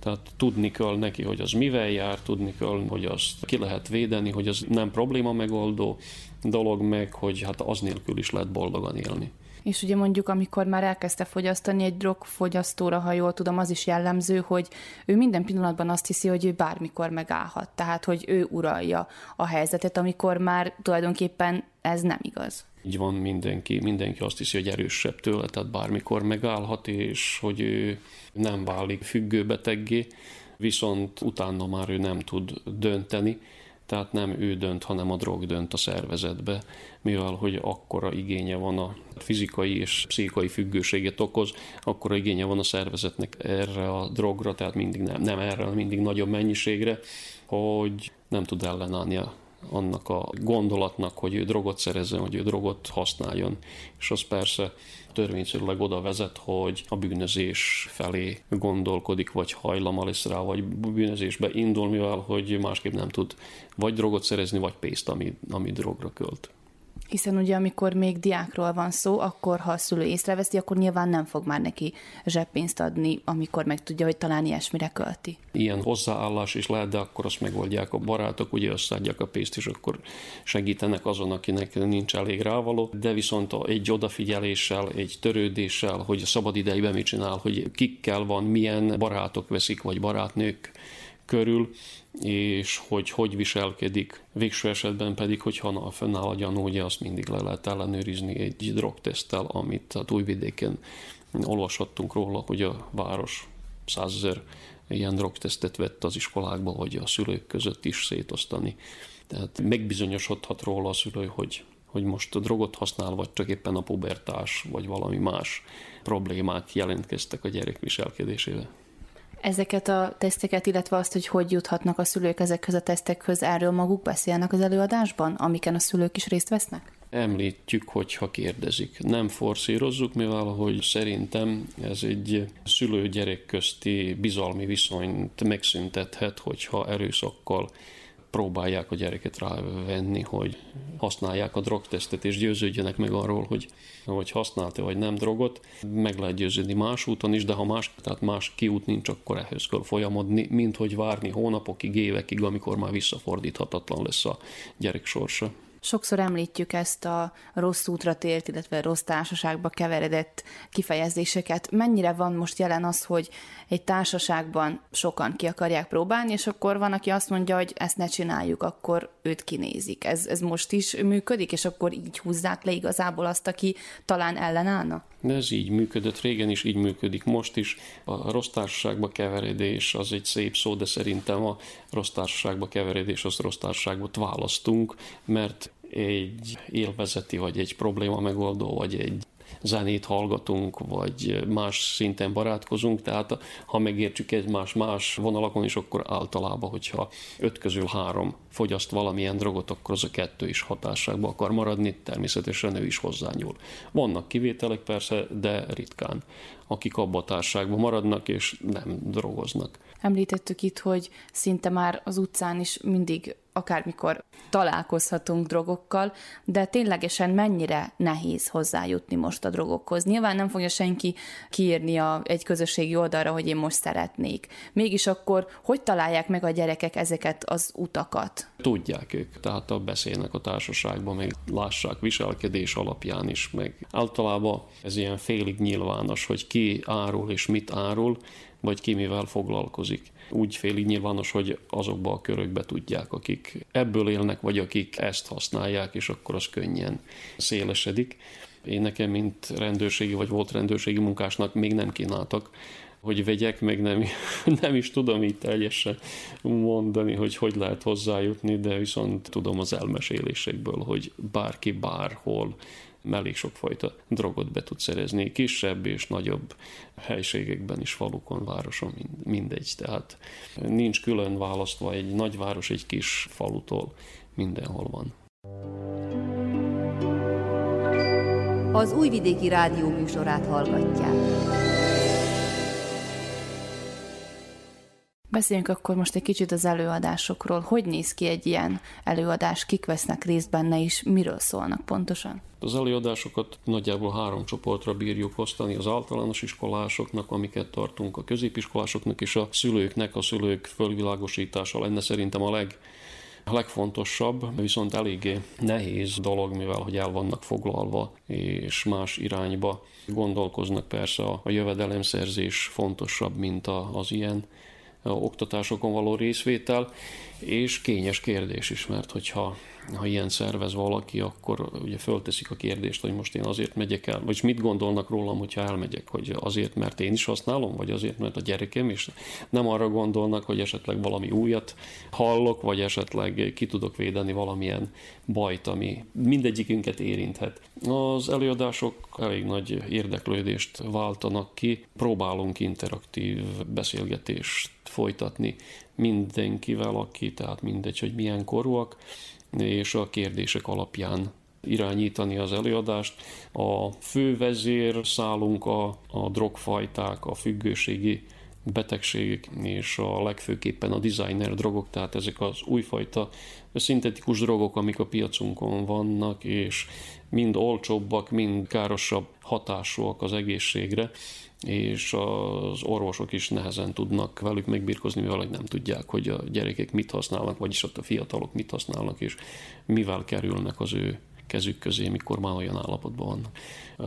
Tehát tudni kell neki, hogy az mivel jár, tudni kell, hogy azt ki lehet védeni, hogy az nem probléma megoldó dolog meg, hogy hát az nélkül is lehet boldogan élni. És ugye mondjuk, amikor már elkezdte fogyasztani egy drogfogyasztóra, ha jól tudom, az is jellemző, hogy ő minden pillanatban azt hiszi, hogy ő bármikor megállhat. Tehát, hogy ő uralja a helyzetet, amikor már tulajdonképpen ez nem igaz. Így van mindenki, mindenki azt hiszi, hogy erősebb tőle, tehát bármikor megállhat, és hogy ő nem válik függőbeteggé, viszont utána már ő nem tud dönteni, tehát nem ő dönt, hanem a drog dönt a szervezetbe, mivel hogy akkora igénye van a fizikai és pszichikai függőséget okoz, akkora igénye van a szervezetnek erre a drogra, tehát mindig nem, nem erre, mindig nagyobb mennyiségre, hogy nem tud ellenállni annak a gondolatnak, hogy ő drogot szerezzen, hogy ő drogot használjon. És az persze törvényszerűleg oda vezet, hogy a bűnözés felé gondolkodik, vagy hajlama lesz rá, vagy bűnözésbe indul, mivel hogy másképp nem tud vagy drogot szerezni, vagy pénzt, ami, ami drogra költ. Hiszen ugye amikor még diákról van szó, akkor ha a szülő észreveszi, akkor nyilván nem fog már neki zseppénzt adni, amikor meg tudja, hogy talán ilyesmire költi. Ilyen hozzáállás is lehet, de akkor azt megoldják a barátok, ugye összeadják a pénzt, és akkor segítenek azon, akinek nincs elég rávaló, de viszont egy odafigyeléssel, egy törődéssel, hogy a szabad idejében mit csinál, hogy kikkel van, milyen barátok veszik, vagy barátnők körül, és hogy hogy viselkedik. Végső esetben pedig, hogyha fennáll a gyanú, ugye azt mindig le lehet ellenőrizni egy drogteszttel, amit a Újvidéken olvashattunk róla, hogy a város százezer ilyen drogtesztet vett az iskolákba, hogy a szülők között is szétosztani. Tehát megbizonyosodhat róla a szülő, hogy hogy most a drogot használ, vagy csak éppen a pubertás, vagy valami más problémák jelentkeztek a gyerek viselkedésével. Ezeket a teszteket, illetve azt, hogy hogy juthatnak a szülők ezekhez a tesztekhez, erről maguk beszélnek az előadásban, amiken a szülők is részt vesznek? Említjük, hogyha kérdezik. Nem forszírozzuk, mivel hogy szerintem ez egy szülő-gyerek közti bizalmi viszonyt megszüntethet, hogyha erőszakkal próbálják a gyereket rávenni, hogy használják a drogtesztet, és győződjenek meg arról, hogy, hogy használta vagy nem drogot. Meg lehet győződni más úton is, de ha más, tehát más kiút nincs, akkor ehhez kell folyamodni, mint hogy várni hónapokig, évekig, amikor már visszafordíthatatlan lesz a gyerek sorsa. Sokszor említjük ezt a rossz útra tért, illetve rossz társaságba keveredett kifejezéseket. Mennyire van most jelen az, hogy egy társaságban sokan ki akarják próbálni, és akkor van, aki azt mondja, hogy ezt ne csináljuk, akkor őt kinézik. Ez, ez most is működik, és akkor így húzzák le igazából azt, aki talán ellenállna? De ez így működött régen is, így működik most is. A rossz társaságba keveredés az egy szép szó, de szerintem a rossz társaságba keveredés az rossz társaságot választunk, mert egy élvezeti, vagy egy probléma megoldó, vagy egy zenét hallgatunk, vagy más szinten barátkozunk, tehát ha megértsük egymás más vonalakon is, akkor általában, hogyha öt közül három fogyaszt valamilyen drogot, akkor az a kettő is hatásságban akar maradni, természetesen ő is hozzányúl. Vannak kivételek persze, de ritkán, akik abba a társágban maradnak és nem drogoznak. Említettük itt, hogy szinte már az utcán is mindig akármikor találkozhatunk drogokkal, de ténylegesen mennyire nehéz hozzájutni most a drogokhoz. Nyilván nem fogja senki kiírni a, egy közösségi oldalra, hogy én most szeretnék. Mégis akkor hogy találják meg a gyerekek ezeket az utakat? Tudják ők, tehát a beszélnek a társaságban, meg lássák viselkedés alapján is, meg általában ez ilyen félig nyilvános, hogy ki árul és mit árul, vagy ki mivel foglalkozik. Úgy félig nyilvános, hogy azokba a körökbe tudják, akik ebből élnek, vagy akik ezt használják, és akkor az könnyen szélesedik. Én nekem, mint rendőrségi vagy volt rendőrségi munkásnak még nem kínáltak, hogy vegyek, meg nem, nem is tudom így teljesen mondani, hogy hogy lehet hozzájutni, de viszont tudom az elmesélésekből, hogy bárki bárhol elég sokfajta drogot be tud szerezni, kisebb és nagyobb helységekben is, falukon, városon, mindegy. Tehát nincs külön választva egy nagyváros egy kis falutól, mindenhol van. Az Újvidéki Rádió műsorát hallgatják. Beszéljünk akkor most egy kicsit az előadásokról. Hogy néz ki egy ilyen előadás, kik vesznek részt benne, és miről szólnak pontosan? Az előadásokat nagyjából három csoportra bírjuk osztani, az általános iskolásoknak, amiket tartunk, a középiskolásoknak és a szülőknek, a szülők fölvilágosítása lenne szerintem a leg, a legfontosabb, viszont eléggé nehéz dolog, mivel hogy el vannak foglalva, és más irányba gondolkoznak. Persze a, a jövedelemszerzés fontosabb, mint a, az ilyen oktatásokon való részvétel, és kényes kérdés is, mert hogyha ha ilyen szervez valaki, akkor ugye fölteszik a kérdést, hogy most én azért megyek el, vagy mit gondolnak rólam, hogyha elmegyek, hogy azért, mert én is használom, vagy azért, mert a gyerekem is. Nem arra gondolnak, hogy esetleg valami újat hallok, vagy esetleg ki tudok védeni valamilyen bajt, ami mindegyikünket érinthet. Az előadások elég nagy érdeklődést váltanak ki, próbálunk interaktív beszélgetést folytatni mindenkivel, aki, tehát mindegy, hogy milyen korúak, és a kérdések alapján irányítani az előadást. A fő vezér szálunk a, a drogfajták, a függőségi betegségek, és a legfőképpen a designer drogok, tehát ezek az újfajta szintetikus drogok, amik a piacunkon vannak, és mind olcsóbbak, mind károsabb hatásúak az egészségre, és az orvosok is nehezen tudnak velük megbírkozni, mivel nem tudják, hogy a gyerekek mit használnak, vagyis ott a fiatalok mit használnak, és mivel kerülnek az ő kezük közé, mikor már olyan állapotban vannak.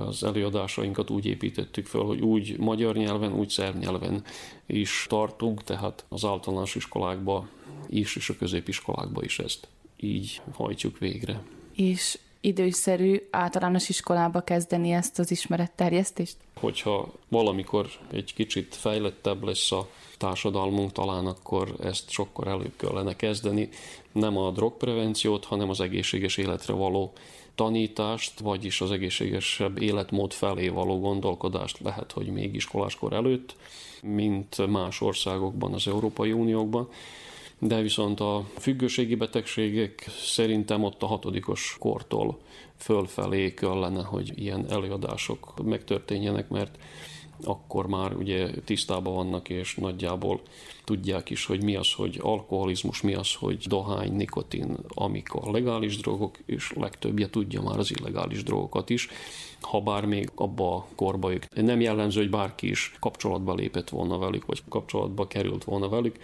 Az előadásainkat úgy építettük fel, hogy úgy magyar nyelven, úgy szerb nyelven is tartunk, tehát az általános iskolákba is, és a középiskolákba is ezt így hajtjuk végre. És időszerű általános iskolába kezdeni ezt az ismeretterjesztést? Hogyha valamikor egy kicsit fejlettebb lesz a társadalmunk, talán akkor ezt sokkor előbb kellene kezdeni. Nem a drogprevenciót, hanem az egészséges életre való tanítást, vagyis az egészségesebb életmód felé való gondolkodást lehet, hogy még iskoláskor előtt, mint más országokban, az Európai Uniókban. De viszont a függőségi betegségek szerintem ott a hatodikos kortól fölfelé kellene, hogy ilyen előadások megtörténjenek, mert akkor már ugye tisztában vannak, és nagyjából tudják is, hogy mi az, hogy alkoholizmus, mi az, hogy dohány, nikotin, amik a legális drogok, és legtöbbje tudja már az illegális drogokat is, ha bár még abba a korba ők nem jellemző, hogy bárki is kapcsolatba lépett volna velük, vagy kapcsolatba került volna velük.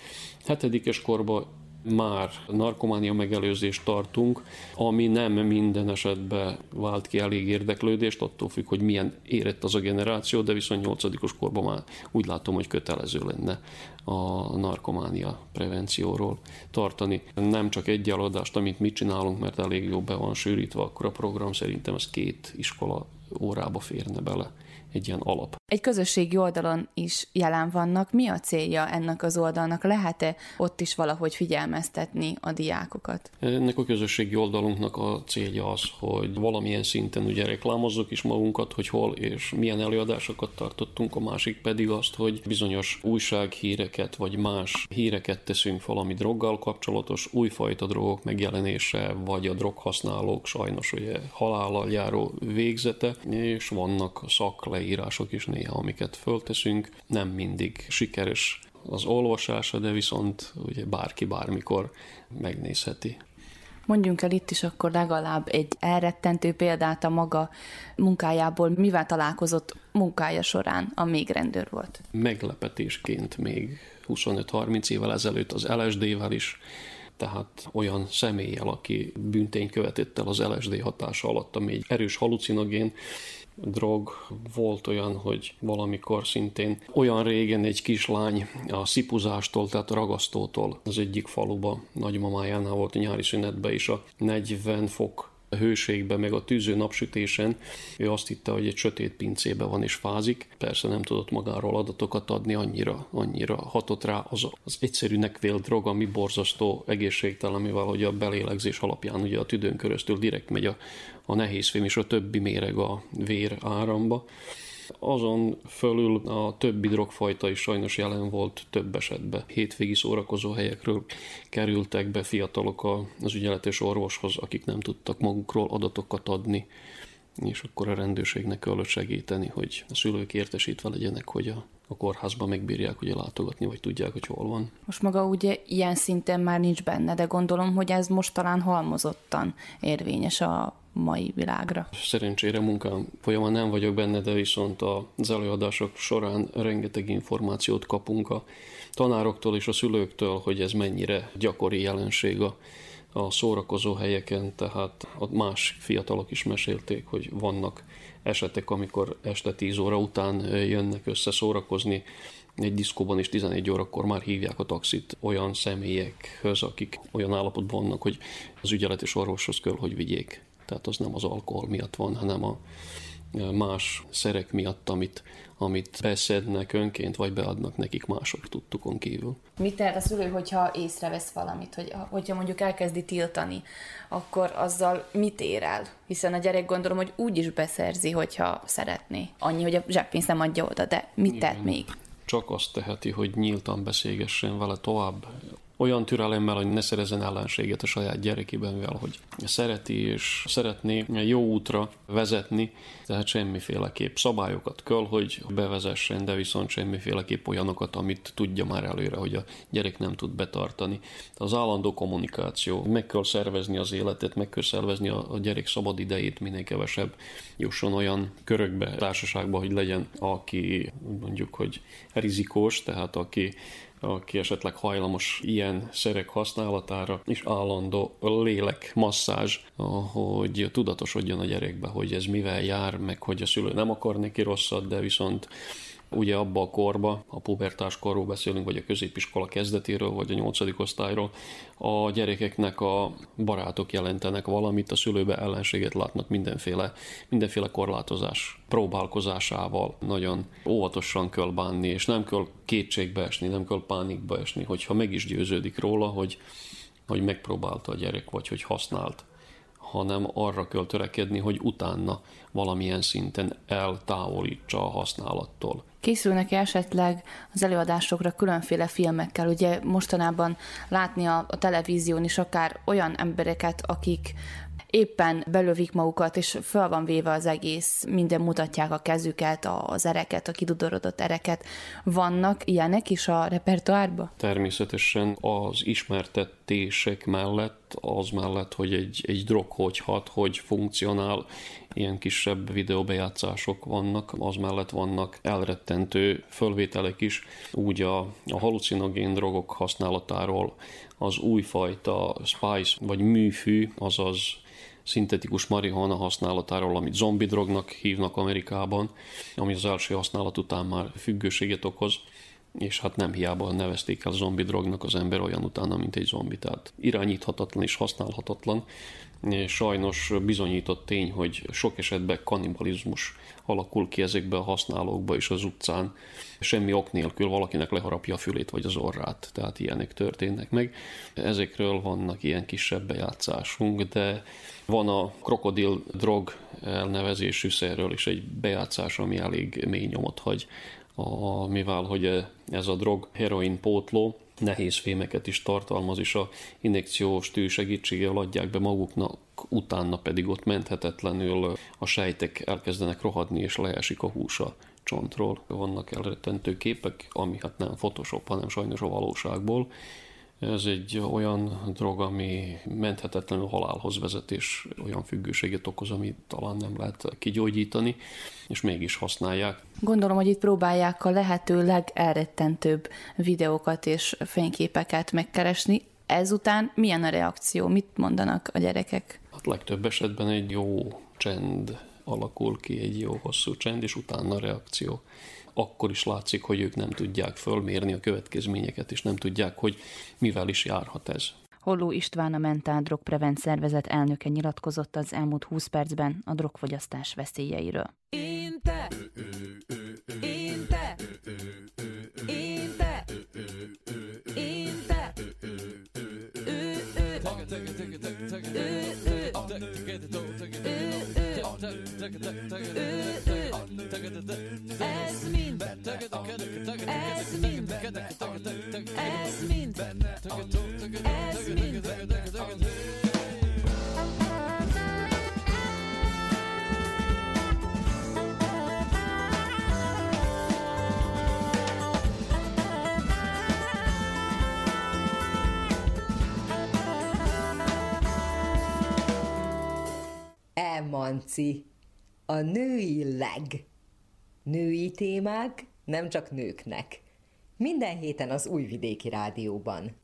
Hetedikes korba már narkománia megelőzést tartunk, ami nem minden esetben vált ki elég érdeklődést, attól függ, hogy milyen érett az a generáció, de viszont 8 korban már úgy látom, hogy kötelező lenne a narkománia prevencióról tartani. Nem csak egy eladást, amit mi csinálunk, mert elég jó be van sűrítve, akkor a program szerintem ez két iskola órába férne bele egy ilyen alap. Egy közösségi oldalon is jelen vannak. Mi a célja ennek az oldalnak? Lehet-e ott is valahogy figyelmeztetni a diákokat? Ennek a közösségi oldalunknak a célja az, hogy valamilyen szinten ugye reklámozzuk is magunkat, hogy hol és milyen előadásokat tartottunk, a másik pedig azt, hogy bizonyos újsághíreket vagy más híreket teszünk valami droggal kapcsolatos, újfajta drogok megjelenése, vagy a droghasználók sajnos ugye halállal járó végzete, és vannak szakleírások is néha, amiket fölteszünk. Nem mindig sikeres az olvasása, de viszont ugye bárki bármikor megnézheti. Mondjunk el itt is akkor legalább egy elrettentő példát a maga munkájából, mivel találkozott munkája során, a még rendőr volt. Meglepetésként még 25-30 évvel ezelőtt az LSD-vel is, tehát olyan személlyel, aki büntény követett el az LSD hatása alatt, ami egy erős halucinogén, drog. Volt olyan, hogy valamikor szintén olyan régen egy kislány a szipuzástól, tehát a ragasztótól az egyik faluba, nagymamájánál volt a nyári szünetbe is a 40 fok hőségben, meg a tűző napsütésen, ő azt hitte, hogy egy sötét pincébe van és fázik. Persze nem tudott magáról adatokat adni, annyira, annyira hatott rá az, az egyszerűnek vélt drog, ami borzasztó egészségtelen, mivel hogy a belélegzés alapján ugye a tüdőn köröztül direkt megy a, a nehézfém és a többi méreg a vér áramba. Azon fölül a többi drogfajta is sajnos jelen volt több esetben. Hétvégi szórakozó helyekről kerültek be fiatalok az ügyeletes orvoshoz, akik nem tudtak magukról adatokat adni, és akkor a rendőrségnek kellett segíteni, hogy a szülők értesítve legyenek, hogy a, a kórházban megbírják ugye látogatni, vagy tudják, hogy hol van. Most maga ugye ilyen szinten már nincs benne, de gondolom, hogy ez most talán halmozottan érvényes a mai világra. Szerencsére munkám folyamán nem vagyok benne, de viszont az előadások során rengeteg információt kapunk a tanároktól és a szülőktől, hogy ez mennyire gyakori jelenség a, a szórakozó helyeken, tehát más fiatalok is mesélték, hogy vannak esetek, amikor este 10 óra után jönnek össze szórakozni, egy diszkóban is 11 órakor már hívják a taxit olyan személyekhez, akik olyan állapotban vannak, hogy az ügyeletes orvoshoz kell, hogy vigyék. Tehát az nem az alkohol miatt van, hanem a más szerek miatt, amit, amit beszednek önként, vagy beadnak nekik mások tudtukon kívül. Mit tehet a szülő, hogyha észrevesz valamit, hogy, hogyha mondjuk elkezdi tiltani, akkor azzal mit ér el? Hiszen a gyerek gondolom, hogy úgy is beszerzi, hogyha szeretné. Annyi, hogy a zseppénzt nem adja oda, de mit tehet még? Csak azt teheti, hogy nyíltan beszélgessen vele tovább, olyan türelemmel, hogy ne szerezzen ellenséget a saját gyerekében, mivel hogy szereti és szeretné jó útra vezetni, tehát semmiféleképp szabályokat kell, hogy bevezessen, de viszont semmiféleképp olyanokat, amit tudja már előre, hogy a gyerek nem tud betartani. Az állandó kommunikáció, meg kell szervezni az életet, meg kell szervezni a, gyerek szabad idejét, minél kevesebb jusson olyan körökbe, társaságba, hogy legyen, aki mondjuk, hogy rizikós, tehát aki aki esetleg hajlamos ilyen szerek használatára, és állandó lélek masszázs, hogy tudatosodjon a gyerekbe, hogy ez mivel jár, meg hogy a szülő nem akar neki rosszat, de viszont ugye abba a korba, a pubertás korról beszélünk, vagy a középiskola kezdetéről, vagy a nyolcadik osztályról, a gyerekeknek a barátok jelentenek valamit, a szülőbe ellenséget látnak mindenféle, mindenféle korlátozás próbálkozásával. Nagyon óvatosan kell bánni, és nem kell kétségbe esni, nem kell pánikba esni, hogyha meg is győződik róla, hogy, hogy megpróbálta a gyerek, vagy hogy használt hanem arra kell törekedni, hogy utána valamilyen szinten eltávolítsa a használattól. Készülnek esetleg az előadásokra különféle filmekkel? Ugye mostanában látni a, a televízión is akár olyan embereket, akik éppen belövik magukat, és fel van véve az egész, minden mutatják a kezüket, az ereket, a kidudorodott ereket. Vannak ilyenek is a repertoárban? Természetesen az ismertetések mellett, az mellett, hogy egy, egy drog hogy hat, hogy funkcionál, ilyen kisebb videóbejátszások vannak, az mellett vannak elrettentő fölvételek is, úgy a, a halucinogén drogok használatáról, az újfajta spice vagy műfű, azaz szintetikus marihuana használatáról, amit zombi drognak hívnak Amerikában, ami az első használat után már függőséget okoz, és hát nem hiába nevezték el zombi drognak az ember olyan utána, mint egy zombi, tehát irányíthatatlan és használhatatlan. Sajnos bizonyított tény, hogy sok esetben kannibalizmus alakul ki ezekbe a használókba és az utcán. Semmi ok nélkül valakinek leharapja a fülét vagy az orrát, tehát ilyenek történnek meg. Ezekről vannak ilyen kisebb bejátszásunk, de van a krokodil drog elnevezésű szerről is egy bejátszás, ami elég mély nyomot hagy, a, mivel hogy ez a drog heroin pótló, nehéz fémeket is tartalmaz, és a injekciós tű segítségével adják be maguknak, utána pedig ott menthetetlenül a sejtek elkezdenek rohadni, és leesik a húsa csontról. Vannak elrettentő képek, ami hát nem Photoshop, hanem sajnos a valóságból, ez egy olyan drog, ami menthetetlenül halálhoz vezet, és olyan függőséget okoz, amit talán nem lehet kigyógyítani, és mégis használják. Gondolom, hogy itt próbálják a lehető legelrettentőbb videókat és fényképeket megkeresni. Ezután milyen a reakció? Mit mondanak a gyerekek? Hát legtöbb esetben egy jó csend alakul ki, egy jó hosszú csend, és utána a reakció akkor is látszik, hogy ők nem tudják fölmérni a következményeket, és nem tudják, hogy mivel is járhat ez. Holló István a Mentál Drogprevent Szervezet elnöke nyilatkozott az elmúlt 20 percben a drogfogyasztás veszélyeiről. Én te, én te, én te, én te, ez mind, ez mind, ez mind, ez mind. Emanci. A női leg. Női témák nem csak nőknek. Minden héten az Újvidéki Rádióban.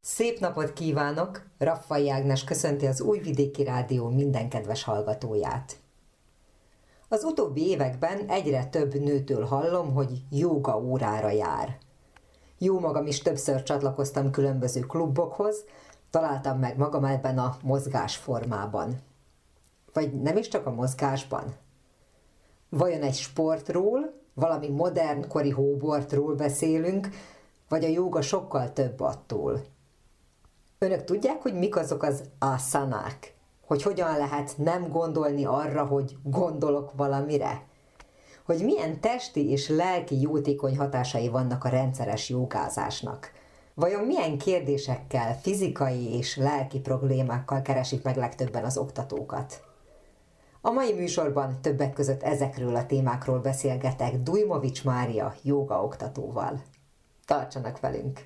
Szép napot kívánok! Raffai Ágnes köszönti az Újvidéki Rádió minden kedves hallgatóját. Az utóbbi években egyre több nőtől hallom, hogy jóga órára jár. Jó magam is többször csatlakoztam különböző klubokhoz, találtam meg magam ebben a mozgásformában. Vagy nem is csak a mozgásban. Vajon egy sportról, valami modern kori hóbortról beszélünk, vagy a jóga sokkal több attól? Önök tudják, hogy mik azok az asanák? Hogy hogyan lehet nem gondolni arra, hogy gondolok valamire? Hogy milyen testi és lelki jótékony hatásai vannak a rendszeres jogázásnak? Vajon milyen kérdésekkel, fizikai és lelki problémákkal keresik meg legtöbben az oktatókat? A mai műsorban többek között ezekről a témákról beszélgetek Dujmovics Mária joga oktatóval. Tartsanak velünk!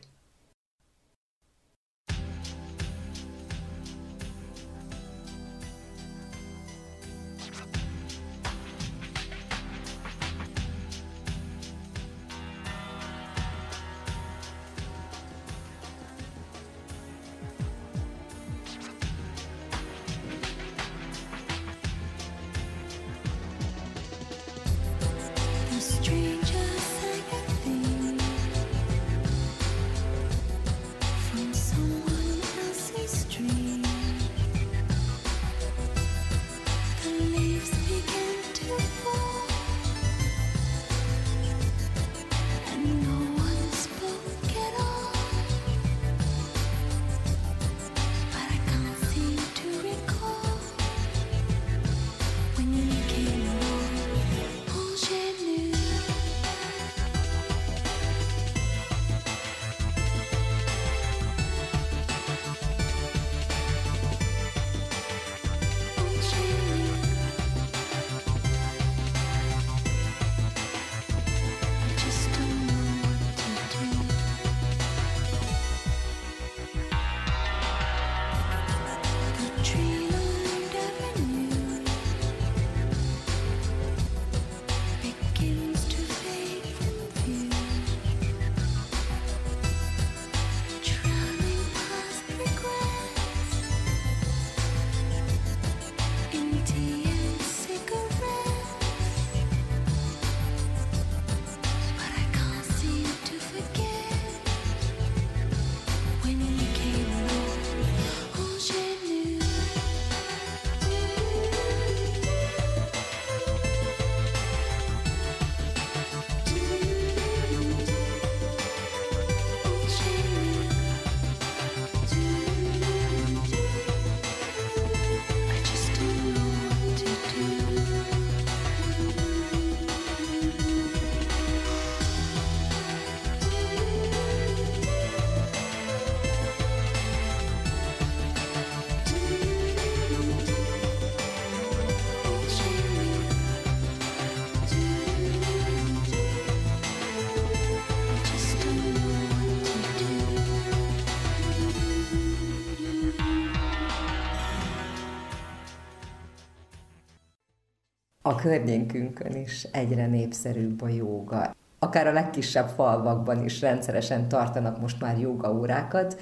Környékünkön is egyre népszerűbb a jóga. Akár a legkisebb falvakban is rendszeresen tartanak most már jógaórákat,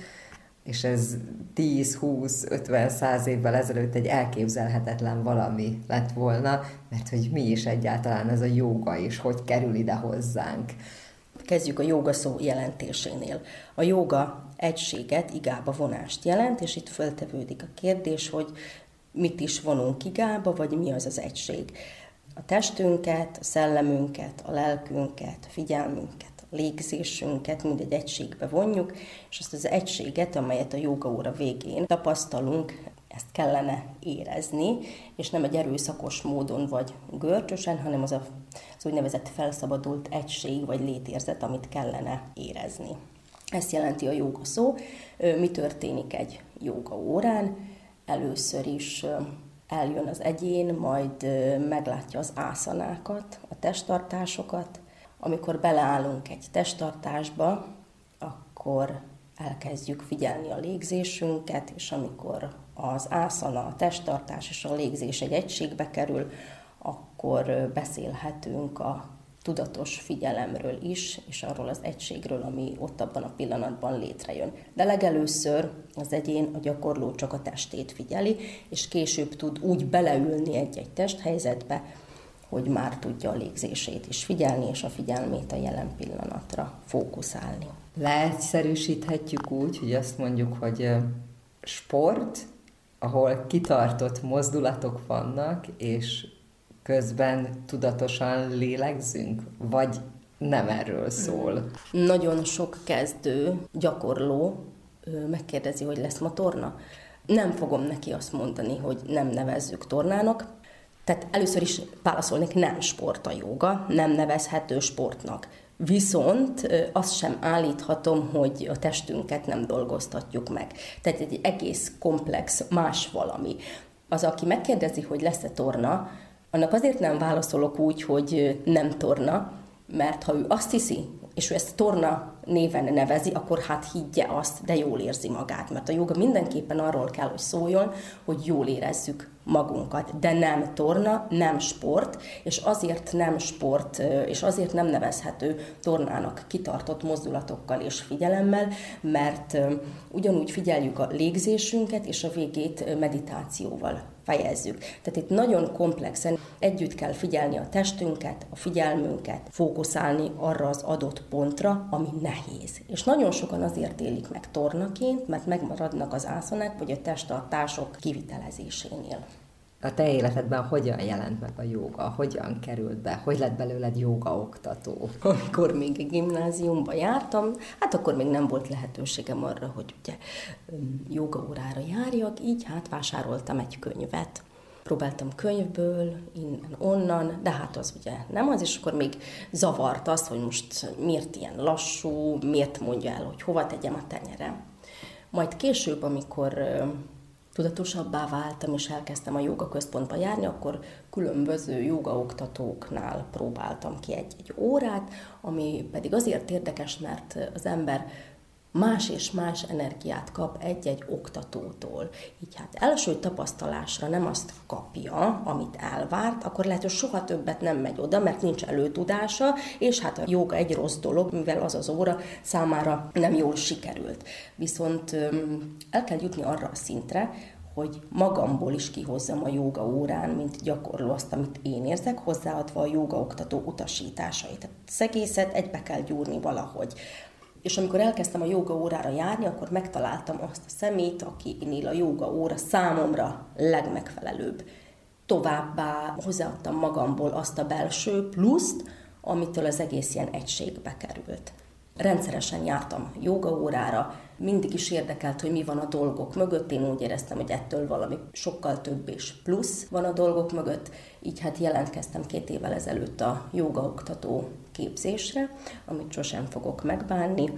és ez 10, 20, 50, 100 évvel ezelőtt egy elképzelhetetlen valami lett volna, mert hogy mi is egyáltalán ez a jóga, és hogy kerül ide hozzánk. Kezdjük a jóga szó jelentésénél. A jóga egységet, igába vonást jelent, és itt föltevődik a kérdés, hogy mit is vonunk igába, vagy mi az az egység. A testünket, a szellemünket, a lelkünket, a figyelmünket, a légzésünket mind egy egységbe vonjuk, és azt az egységet, amelyet a joga óra végén tapasztalunk, ezt kellene érezni, és nem egy erőszakos módon vagy görcsösen, hanem az a, az úgynevezett felszabadult egység vagy létérzet, amit kellene érezni. Ezt jelenti a jóga szó. Mi történik egy jóga órán? Először is eljön az egyén, majd meglátja az ászanákat, a testtartásokat. Amikor beleállunk egy testtartásba, akkor elkezdjük figyelni a légzésünket, és amikor az ászana, a testtartás és a légzés egy egységbe kerül, akkor beszélhetünk a tudatos figyelemről is, és arról az egységről, ami ott abban a pillanatban létrejön. De legelőször az egyén, a gyakorló csak a testét figyeli, és később tud úgy beleülni egy-egy testhelyzetbe, hogy már tudja a légzését is figyelni, és a figyelmét a jelen pillanatra fókuszálni. Leegyszerűsíthetjük úgy, hogy azt mondjuk, hogy sport, ahol kitartott mozdulatok vannak, és közben tudatosan lélegzünk, vagy nem erről szól? Nagyon sok kezdő, gyakorló megkérdezi, hogy lesz ma torna. Nem fogom neki azt mondani, hogy nem nevezzük tornának. Tehát először is válaszolnék, nem sport a joga, nem nevezhető sportnak. Viszont azt sem állíthatom, hogy a testünket nem dolgoztatjuk meg. Tehát egy egész komplex, más valami. Az, aki megkérdezi, hogy lesz-e torna, annak azért nem válaszolok úgy, hogy nem torna, mert ha ő azt hiszi, és ő ezt torna néven nevezi, akkor hát higgye azt, de jól érzi magát. Mert a joga mindenképpen arról kell, hogy szóljon, hogy jól érezzük magunkat, de nem torna, nem sport, és azért nem sport, és azért nem nevezhető tornának kitartott mozdulatokkal és figyelemmel, mert ugyanúgy figyeljük a légzésünket, és a végét meditációval fejezzük. Tehát itt nagyon komplexen együtt kell figyelni a testünket, a figyelmünket, fókuszálni arra az adott pontra, ami nehéz. És nagyon sokan azért élik meg tornaként, mert megmaradnak az ászonák vagy a testtartások kivitelezésénél. A te életedben hogyan jelent meg a joga? Hogyan került be? Hogy lett belőled joga oktató? Amikor még gimnáziumba jártam, hát akkor még nem volt lehetőségem arra, hogy ugye joga órára járjak, így hát vásároltam egy könyvet. Próbáltam könyvből, innen, onnan, de hát az ugye nem az, és akkor még zavart az, hogy most miért ilyen lassú, miért mondja el, hogy hova tegyem a tenyerem. Majd később, amikor tudatosabbá váltam, és elkezdtem a joga központba járni, akkor különböző jogaoktatóknál próbáltam ki egy-egy órát, ami pedig azért érdekes, mert az ember más és más energiát kap egy-egy oktatótól. Így hát első tapasztalásra nem azt kapja, amit elvárt, akkor lehet, hogy soha többet nem megy oda, mert nincs előtudása, és hát a joga egy rossz dolog, mivel az az óra számára nem jól sikerült. Viszont el kell jutni arra a szintre, hogy magamból is kihozzam a joga órán, mint gyakorló azt, amit én érzek, hozzáadva a joga oktató utasításait. Tehát az egészet egybe kell gyúrni valahogy. És amikor elkezdtem a joga órára járni, akkor megtaláltam azt a szemét, akinél a joga óra számomra legmegfelelőbb. Továbbá hozzáadtam magamból azt a belső pluszt, amitől az egész ilyen egységbe került. Rendszeresen jártam joga órára, mindig is érdekelt, hogy mi van a dolgok mögött. Én úgy éreztem, hogy ettől valami sokkal több és plusz van a dolgok mögött. Így hát jelentkeztem két évvel ezelőtt a joga oktató képzésre, amit sosem fogok megbánni,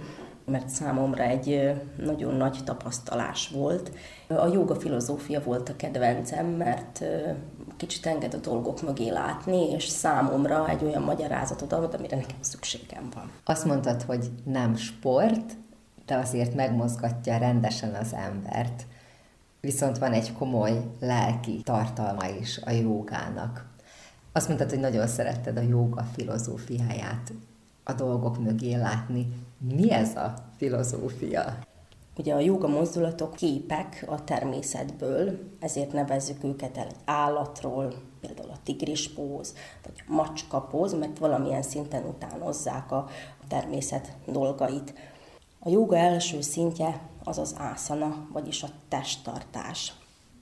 mert számomra egy nagyon nagy tapasztalás volt. A joga filozófia volt a kedvencem, mert kicsit enged a dolgok mögé látni, és számomra egy olyan magyarázatot ad, amire nekem szükségem van. Azt mondtad, hogy nem sport, de azért megmozgatja rendesen az embert. Viszont van egy komoly lelki tartalma is a jogának. Azt mondtad, hogy nagyon szeretted a jóga filozófiáját a dolgok mögé látni. Mi ez a filozófia? Ugye a joga mozdulatok képek a természetből, ezért nevezzük őket el egy állatról, például a tigris póz, vagy a macska póz, mert valamilyen szinten utánozzák a természet dolgait. A joga első szintje az az ászana, vagyis a testtartás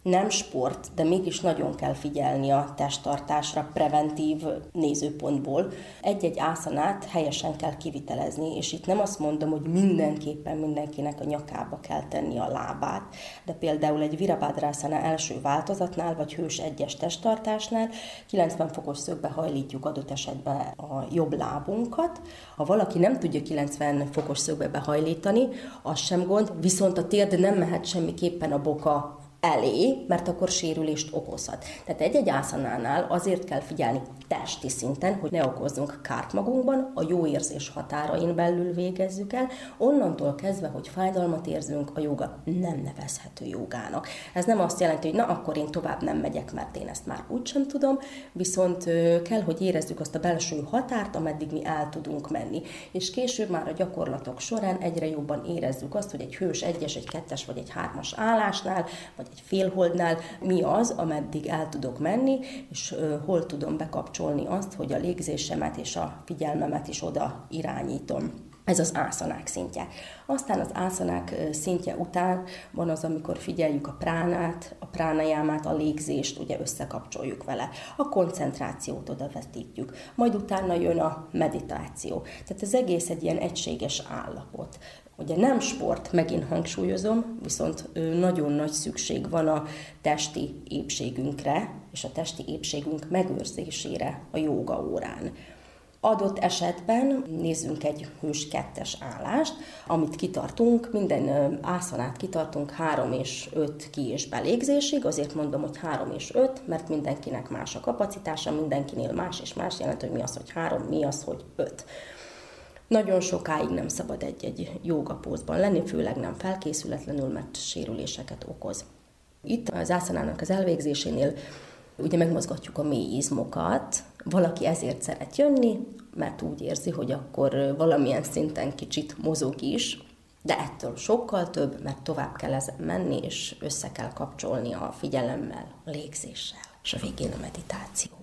nem sport, de mégis nagyon kell figyelni a testtartásra preventív nézőpontból. Egy-egy ászanát helyesen kell kivitelezni, és itt nem azt mondom, hogy mindenképpen mindenkinek a nyakába kell tenni a lábát, de például egy virabádrászana első változatnál, vagy hős egyes testtartásnál 90 fokos szögbe hajlítjuk adott esetben a jobb lábunkat. Ha valaki nem tudja 90 fokos szögbe behajlítani, az sem gond, viszont a térd nem mehet semmiképpen a boka elé, mert akkor sérülést okozhat. Tehát egy-egy ászanánál azért kell figyelni testi szinten, hogy ne okozzunk kárt magunkban, a jó érzés határain belül végezzük el, onnantól kezdve, hogy fájdalmat érzünk, a joga nem nevezhető jogának. Ez nem azt jelenti, hogy na akkor én tovább nem megyek, mert én ezt már úgysem tudom, viszont kell, hogy érezzük azt a belső határt, ameddig mi el tudunk menni. És később már a gyakorlatok során egyre jobban érezzük azt, hogy egy hős egyes, egy kettes vagy egy hármas állásnál, vagy egy félholdnál mi az, ameddig el tudok menni, és hol tudom bekapcsolni azt, hogy a légzésemet és a figyelmemet is oda irányítom. Ez az ászanák szintje. Aztán az ászanák szintje után van az, amikor figyeljük a pránát, a pránajámát, a légzést, ugye összekapcsoljuk vele. A koncentrációt oda vetítjük. Majd utána jön a meditáció. Tehát az egész egy ilyen egységes állapot. Ugye nem sport, megint hangsúlyozom, viszont nagyon nagy szükség van a testi épségünkre, és a testi épségünk megőrzésére a jóga órán. Adott esetben nézzünk egy hős kettes állást, amit kitartunk, minden ászanát kitartunk 3 és 5 ki- és belégzésig, azért mondom, hogy 3 és 5, mert mindenkinek más a kapacitása, mindenkinél más és más jelent, hogy mi az, hogy 3, mi az, hogy 5. Nagyon sokáig nem szabad egy-egy jogapózban lenni, főleg nem felkészületlenül, mert sérüléseket okoz. Itt az ászanának az elvégzésénél ugye megmozgatjuk a mély izmokat, valaki ezért szeret jönni, mert úgy érzi, hogy akkor valamilyen szinten kicsit mozog is, de ettől sokkal több, mert tovább kell ezen menni, és össze kell kapcsolni a figyelemmel, a légzéssel, és a végén a meditáció.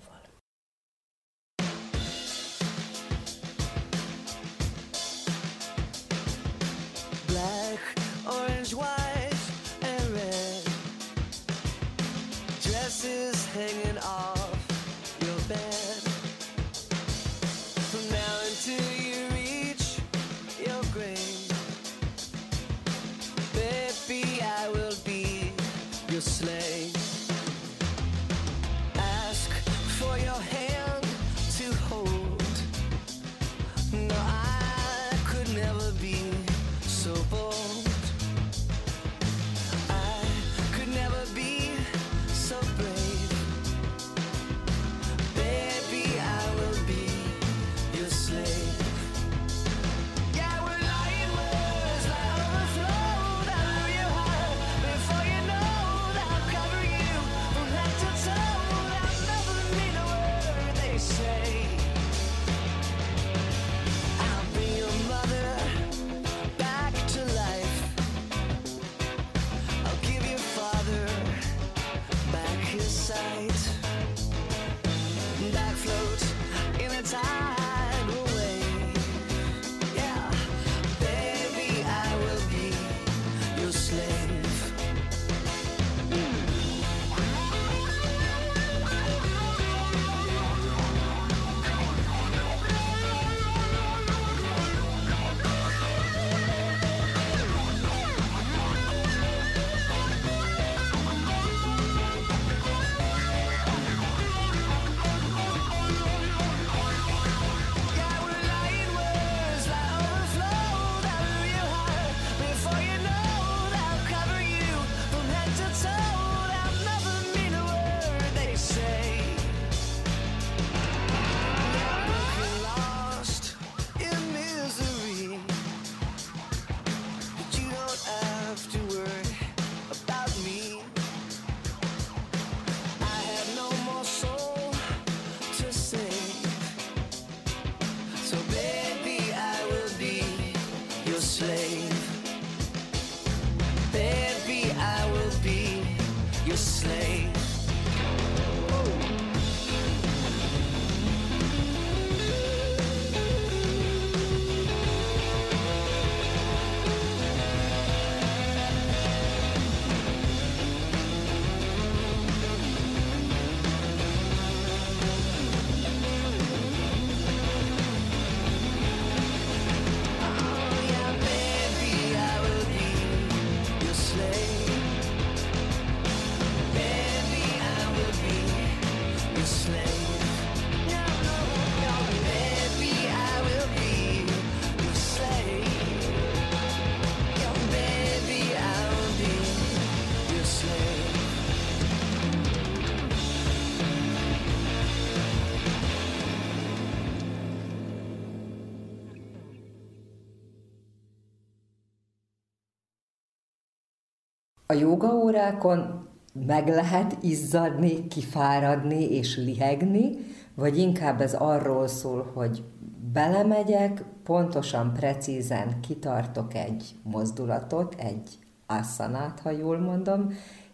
A jogaórákon meg lehet izzadni, kifáradni és lihegni, vagy inkább ez arról szól, hogy belemegyek, pontosan, precízen kitartok egy mozdulatot, egy asszanát, ha jól mondom,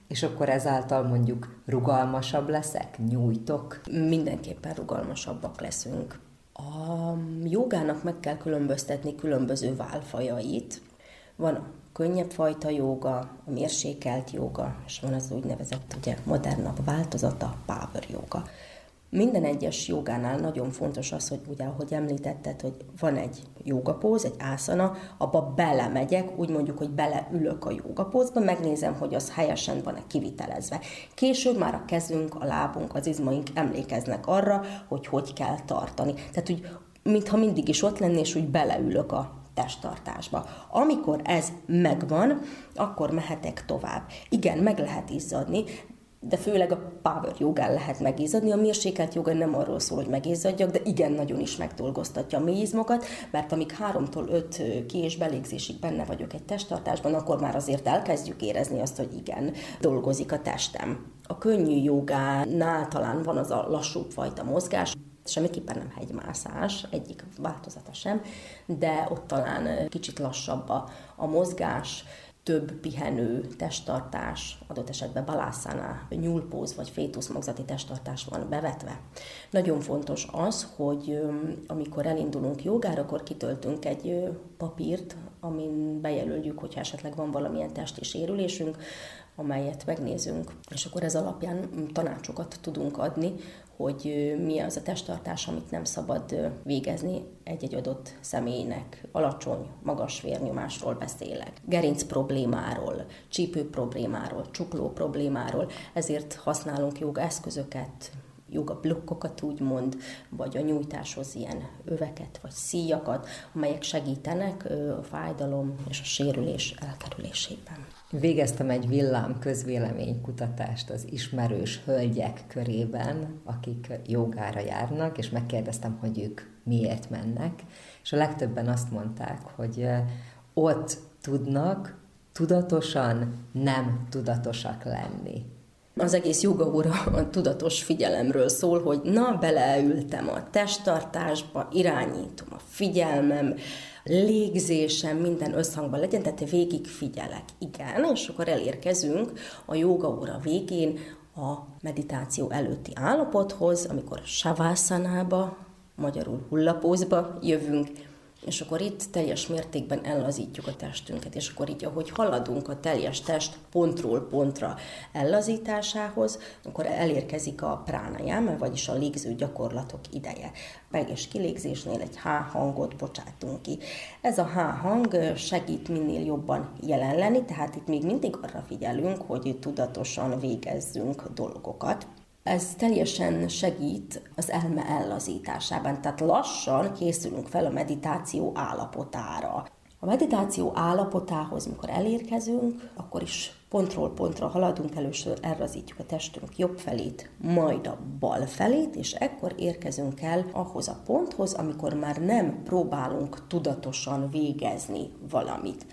és akkor ezáltal mondjuk rugalmasabb leszek, nyújtok. Mindenképpen rugalmasabbak leszünk. A jogának meg kell különböztetni különböző válfajait. Van a könnyebb fajta joga, a mérsékelt joga, és van az úgynevezett ugye, modernabb változata, power joga. Minden egyes jogánál nagyon fontos az, hogy ugye, ahogy említetted, hogy van egy jogapóz, egy ászana, abba belemegyek, úgy mondjuk, hogy beleülök a jogapózba, megnézem, hogy az helyesen van-e kivitelezve. Később már a kezünk, a lábunk, az izmaink emlékeznek arra, hogy hogy kell tartani. Tehát úgy, mintha mindig is ott lenné, és úgy beleülök a testtartásba. Amikor ez megvan, akkor mehetek tovább. Igen, meg lehet izzadni, de főleg a power jogán lehet megizzadni. A mérsékelt joga nem arról szól, hogy megizzadjak, de igen, nagyon is megdolgoztatja a mélyizmokat, mert amíg háromtól öt ki- és belégzésig benne vagyok egy testtartásban, akkor már azért elkezdjük érezni azt, hogy igen, dolgozik a testem. A könnyű jogánál talán van az a lassúbb fajta mozgás, semmiképpen nem hegymászás, egyik változata sem, de ott talán kicsit lassabb a, a mozgás, több pihenő, testtartás, adott esetben balászánál, nyúlpóz vagy fétuszmagzati testtartás van bevetve. Nagyon fontos az, hogy amikor elindulunk jogára, akkor kitöltünk egy papírt, amin bejelöljük, hogyha esetleg van valamilyen testi sérülésünk, amelyet megnézünk, és akkor ez alapján tanácsokat tudunk adni, hogy mi az a testtartás, amit nem szabad végezni egy-egy adott személynek. Alacsony, magas vérnyomásról beszélek, gerinc problémáról, csípő problémáról, csukló problémáról, ezért használunk joga eszközöket, joga blokkokat úgymond, vagy a nyújtáshoz ilyen öveket vagy szíjakat, amelyek segítenek a fájdalom és a sérülés elkerülésében. Végeztem egy villám közvéleménykutatást az ismerős hölgyek körében, akik jogára járnak, és megkérdeztem, hogy ők miért mennek, és a legtöbben azt mondták, hogy ott tudnak tudatosan nem tudatosak lenni. Az egész joga óra a tudatos figyelemről szól, hogy na, beleültem a testtartásba, irányítom a figyelmem, légzésem minden összhangban legyen, tehát végig figyelek. Igen, és akkor elérkezünk a joga óra végén a meditáció előtti állapothoz, amikor savászánába, magyarul hullapózba jövünk, és akkor itt teljes mértékben ellazítjuk a testünket, és akkor így, ahogy haladunk a teljes test pontról pontra ellazításához, akkor elérkezik a pránajáma, vagyis a légző gyakorlatok ideje. Meg és kilégzésnél egy H hangot bocsátunk ki. Ez a H hang segít minél jobban jelen lenni, tehát itt még mindig arra figyelünk, hogy tudatosan végezzünk dolgokat. Ez teljesen segít az elme ellazításában, tehát lassan készülünk fel a meditáció állapotára. A meditáció állapotához, mikor elérkezünk, akkor is pontról pontra haladunk, először elrazítjuk a testünk jobb felét, majd a bal felét, és ekkor érkezünk el ahhoz a ponthoz, amikor már nem próbálunk tudatosan végezni valamit.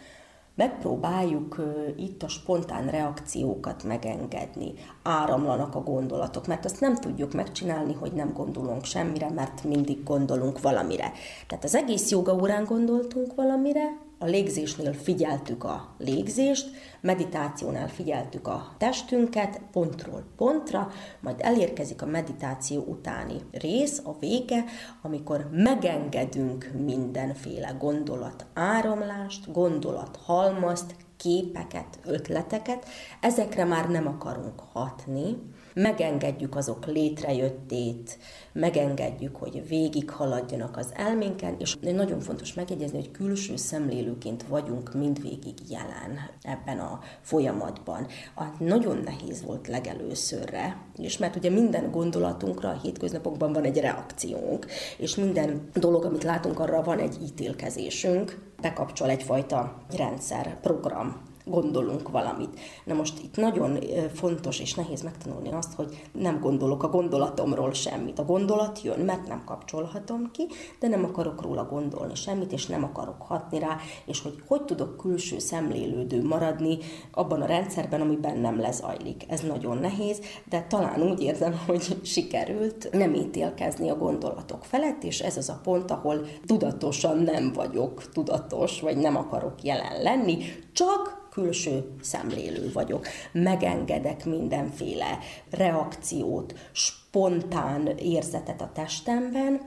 Megpróbáljuk itt a spontán reakciókat megengedni, áramlanak a gondolatok, mert azt nem tudjuk megcsinálni, hogy nem gondolunk semmire, mert mindig gondolunk valamire. Tehát az egész joga órán gondoltunk valamire, a légzésnél figyeltük a légzést, meditációnál figyeltük a testünket pontról pontra, majd elérkezik a meditáció utáni rész, a vége, amikor megengedünk mindenféle gondolat áramlást, gondolat halmazt, képeket, ötleteket, ezekre már nem akarunk hatni, megengedjük azok létrejöttét, megengedjük, hogy végig haladjanak az elménken, és nagyon fontos megjegyezni, hogy külső szemlélőként vagyunk mindvégig jelen ebben a folyamatban. A nagyon nehéz volt legelőszörre, és mert ugye minden gondolatunkra a hétköznapokban van egy reakciónk, és minden dolog, amit látunk, arra van egy ítélkezésünk, bekapcsol egyfajta rendszer, program, gondolunk valamit. Na most itt nagyon fontos és nehéz megtanulni azt, hogy nem gondolok a gondolatomról semmit. A gondolat jön, mert nem kapcsolhatom ki, de nem akarok róla gondolni semmit, és nem akarok hatni rá, és hogy hogy tudok külső szemlélődő maradni abban a rendszerben, ami bennem lezajlik. Ez nagyon nehéz, de talán úgy érzem, hogy sikerült nem ítélkezni a gondolatok felett, és ez az a pont, ahol tudatosan nem vagyok tudatos, vagy nem akarok jelen lenni, csak külső szemlélő vagyok. Megengedek mindenféle reakciót, spontán érzetet a testemben,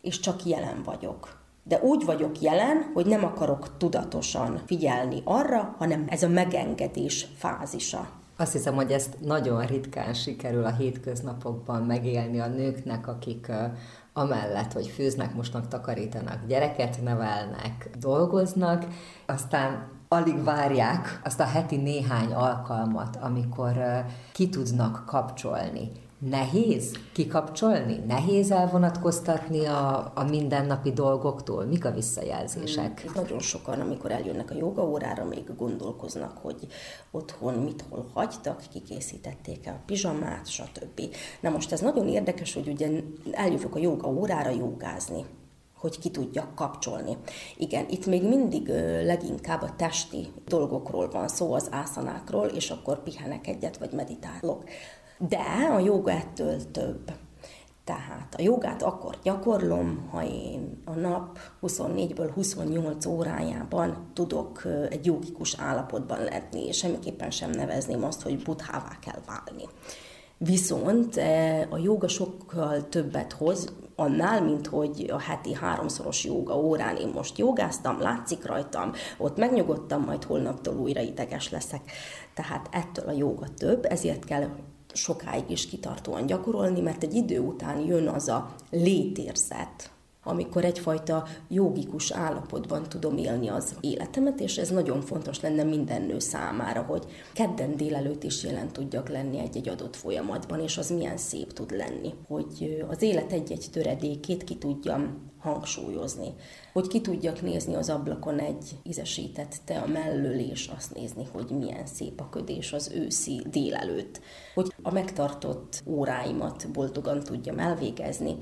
és csak jelen vagyok. De úgy vagyok jelen, hogy nem akarok tudatosan figyelni arra, hanem ez a megengedés fázisa. Azt hiszem, hogy ezt nagyon ritkán sikerül a hétköznapokban megélni a nőknek, akik amellett, hogy főznek, mosnak, takarítanak, gyereket nevelnek, dolgoznak, aztán alig várják azt a heti néhány alkalmat, amikor ki tudnak kapcsolni. Nehéz kikapcsolni? Nehéz elvonatkoztatni a, a mindennapi dolgoktól? Mik a visszajelzések? Hmm. Nagyon sokan, amikor eljönnek a joga órára, még gondolkoznak, hogy otthon mit hol hagytak, kikészítették el a pizsamát, stb. Na most ez nagyon érdekes, hogy ugye eljövök a joga órára jogázni hogy ki tudjak kapcsolni. Igen, itt még mindig leginkább a testi dolgokról van szó, az ászanákról, és akkor pihenek egyet, vagy meditálok. De a joga ettől több. Tehát a jogát akkor gyakorlom, ha én a nap 24-ből 28 órájában tudok egy jogikus állapotban lenni, és semmiképpen sem nevezném azt, hogy buthává kell válni. Viszont a joga sokkal többet hoz, annál, mint hogy a heti háromszoros joga órán én most jogáztam, látszik rajtam, ott megnyugodtam, majd holnaptól újra ideges leszek. Tehát ettől a joga több, ezért kell sokáig is kitartóan gyakorolni, mert egy idő után jön az a létérzet, amikor egyfajta jogikus állapotban tudom élni az életemet, és ez nagyon fontos lenne minden nő számára, hogy kedden délelőtt is jelen tudjak lenni egy-egy adott folyamatban, és az milyen szép tud lenni, hogy az élet egy-egy töredékét ki tudjam hangsúlyozni, hogy ki tudjak nézni az ablakon egy ízesített te a mellől, és azt nézni, hogy milyen szép a ködés az őszi délelőtt, hogy a megtartott óráimat boldogan tudjam elvégezni,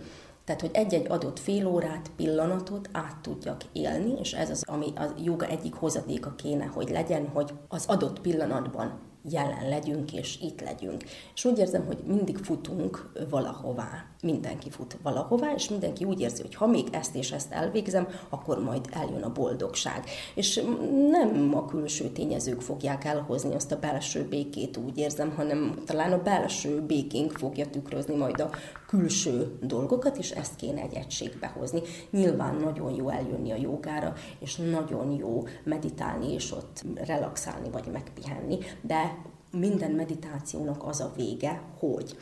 tehát, hogy egy-egy adott fél órát, pillanatot át tudjak élni, és ez az, ami a joga egyik hozadéka kéne, hogy legyen, hogy az adott pillanatban jelen legyünk, és itt legyünk. És úgy érzem, hogy mindig futunk valahová. Mindenki fut valahová, és mindenki úgy érzi, hogy ha még ezt és ezt elvégzem, akkor majd eljön a boldogság. És nem a külső tényezők fogják elhozni azt a belső békét, úgy érzem, hanem talán a belső békénk fogja tükrözni majd a külső dolgokat, és ezt kéne egy egységbe hozni. Nyilván nagyon jó eljönni a jogára, és nagyon jó meditálni, és ott relaxálni, vagy megpihenni, de minden meditációnak az a vége, hogy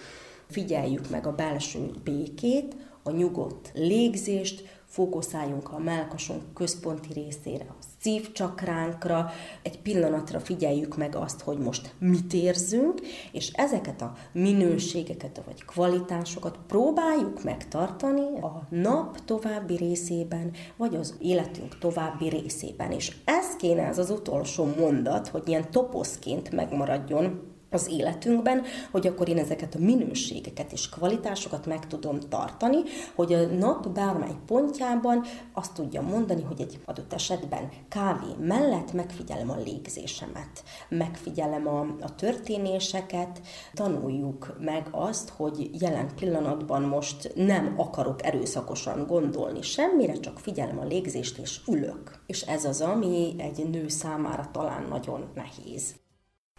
figyeljük meg a belső békét, a nyugodt légzést, fókuszáljunk a melkasunk központi részére, a szívcsakránkra, egy pillanatra figyeljük meg azt, hogy most mit érzünk, és ezeket a minőségeket vagy kvalitásokat próbáljuk megtartani a nap további részében, vagy az életünk további részében. És ez kéne ez az utolsó mondat, hogy ilyen toposzként megmaradjon az életünkben, hogy akkor én ezeket a minőségeket és kvalitásokat meg tudom tartani, hogy a nap bármely pontjában azt tudjam mondani, hogy egy adott esetben kávé mellett megfigyelem a légzésemet, megfigyelem a, a történéseket, tanuljuk meg azt, hogy jelen pillanatban most nem akarok erőszakosan gondolni semmire, csak figyelem a légzést és ülök. És ez az, ami egy nő számára talán nagyon nehéz.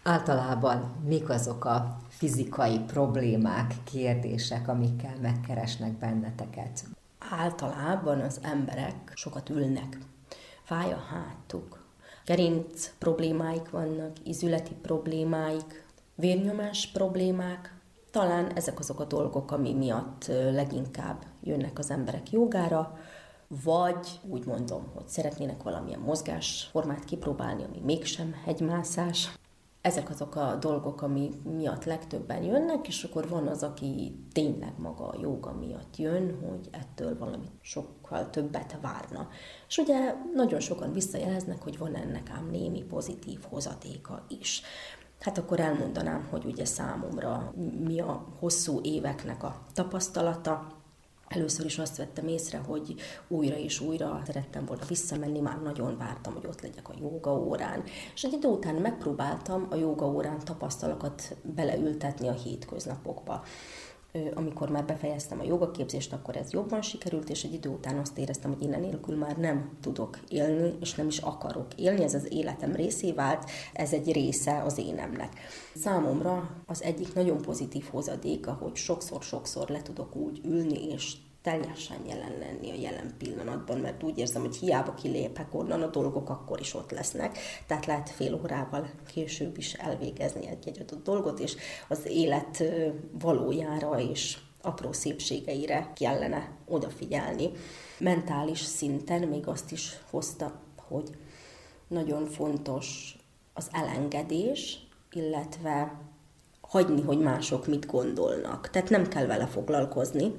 Általában mik azok a fizikai problémák, kérdések, amikkel megkeresnek benneteket? Általában az emberek sokat ülnek. Fáj a hátuk. Gerinc problémáik vannak, izületi problémáik, vérnyomás problémák. Talán ezek azok a dolgok, ami miatt leginkább jönnek az emberek jogára, vagy úgy mondom, hogy szeretnének valamilyen mozgásformát kipróbálni, ami mégsem hegymászás, ezek azok a dolgok, ami miatt legtöbben jönnek, és akkor van az, aki tényleg maga a joga miatt jön, hogy ettől valamit sokkal többet várna. És ugye nagyon sokan visszajeleznek, hogy van ennek ám némi pozitív hozatéka is. Hát akkor elmondanám, hogy ugye számomra mi a hosszú éveknek a tapasztalata, Először is azt vettem észre, hogy újra és újra szerettem volna visszamenni, már nagyon vártam, hogy ott legyek a jóga órán. És egy idő után megpróbáltam a jóga órán tapasztalokat beleültetni a hétköznapokba amikor már befejeztem a jogaképzést, akkor ez jobban sikerült, és egy idő után azt éreztem, hogy innen nélkül már nem tudok élni, és nem is akarok élni, ez az életem részé vált, ez egy része az énemnek. Számomra az egyik nagyon pozitív hozadéka, hogy sokszor-sokszor le tudok úgy ülni, és teljesen jelen lenni a jelen pillanatban, mert úgy érzem, hogy hiába kilépek onnan, a dolgok akkor is ott lesznek, tehát lehet fél órával később is elvégezni egy-egy adott dolgot, és az élet valójára és apró szépségeire kellene odafigyelni. Mentális szinten még azt is hozta, hogy nagyon fontos az elengedés, illetve hagyni, hogy mások mit gondolnak. Tehát nem kell vele foglalkozni,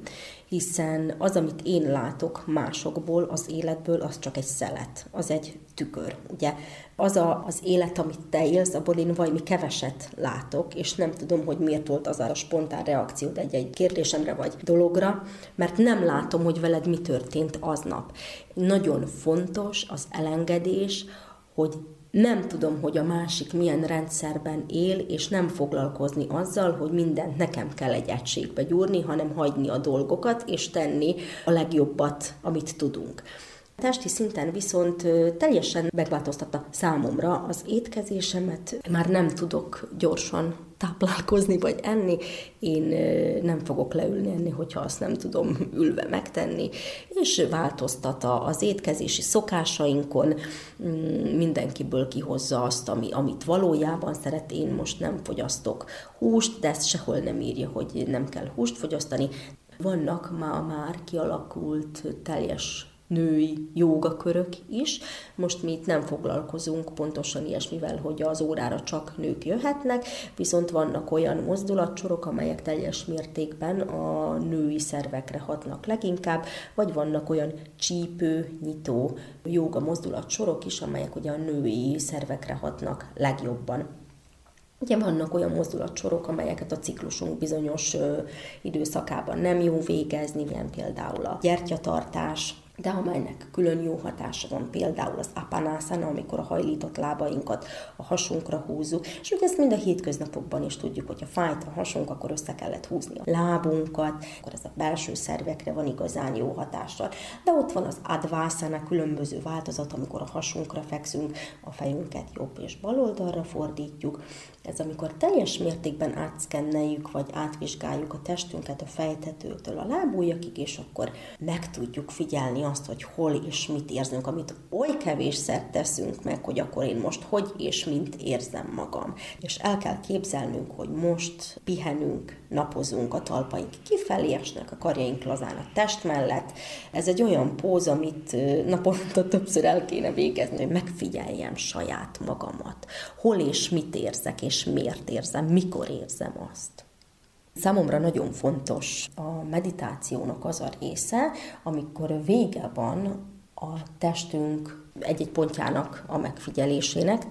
hiszen az, amit én látok másokból, az életből, az csak egy szelet, az egy tükör. Ugye az a, az élet, amit te élsz, abból én valami keveset látok, és nem tudom, hogy miért volt az a spontán reakciód egy-egy kérdésemre vagy dologra, mert nem látom, hogy veled mi történt aznap. Nagyon fontos az elengedés, hogy nem tudom, hogy a másik milyen rendszerben él, és nem foglalkozni azzal, hogy mindent nekem kell egy egységbe gyúrni, hanem hagyni a dolgokat, és tenni a legjobbat, amit tudunk. Testi szinten viszont teljesen megváltoztatta számomra az étkezésemet. Már nem tudok gyorsan táplálkozni vagy enni, én nem fogok leülni enni, hogyha azt nem tudom ülve megtenni, és változtat az étkezési szokásainkon, mm, mindenkiből kihozza azt, ami, amit valójában szeret, én most nem fogyasztok húst, de ezt sehol nem írja, hogy nem kell húst fogyasztani. Vannak már, már kialakult teljes női jogakörök is. Most mi itt nem foglalkozunk pontosan ilyesmivel, hogy az órára csak nők jöhetnek, viszont vannak olyan mozdulatsorok, amelyek teljes mértékben a női szervekre hatnak leginkább, vagy vannak olyan csípő, nyitó joga mozdulatsorok is, amelyek ugye a női szervekre hatnak legjobban. Ugye vannak olyan mozdulatsorok, amelyeket a ciklusunk bizonyos ö, időszakában nem jó végezni, ilyen például a gyertyatartás, de amelynek külön jó hatása van, például az apanasana, amikor a hajlított lábainkat a hasunkra húzzuk, és ugye ezt mind a hétköznapokban is tudjuk, hogy ha fájt a hasunk, akkor össze kellett húzni a lábunkat, akkor ez a belső szervekre van igazán jó hatással. De ott van az advasana, különböző változat, amikor a hasunkra fekszünk, a fejünket jobb és bal oldalra fordítjuk, ez amikor teljes mértékben átszkenneljük, vagy átvizsgáljuk a testünket a fejtetőtől a lábújakig, és akkor meg tudjuk figyelni azt, hogy hol és mit érzünk, amit oly kevésszer teszünk meg, hogy akkor én most hogy és mint érzem magam. És el kell képzelnünk, hogy most pihenünk, napozunk, a talpaink kifelé esnek, a karjaink lazán a test mellett. Ez egy olyan póz, amit naponta többször el kéne végezni, hogy megfigyeljem saját magamat. Hol és mit érzek, és miért érzem, mikor érzem azt. Számomra nagyon fontos a meditációnak az a része, amikor vége van a testünk egy-egy pontjának a megfigyelésének,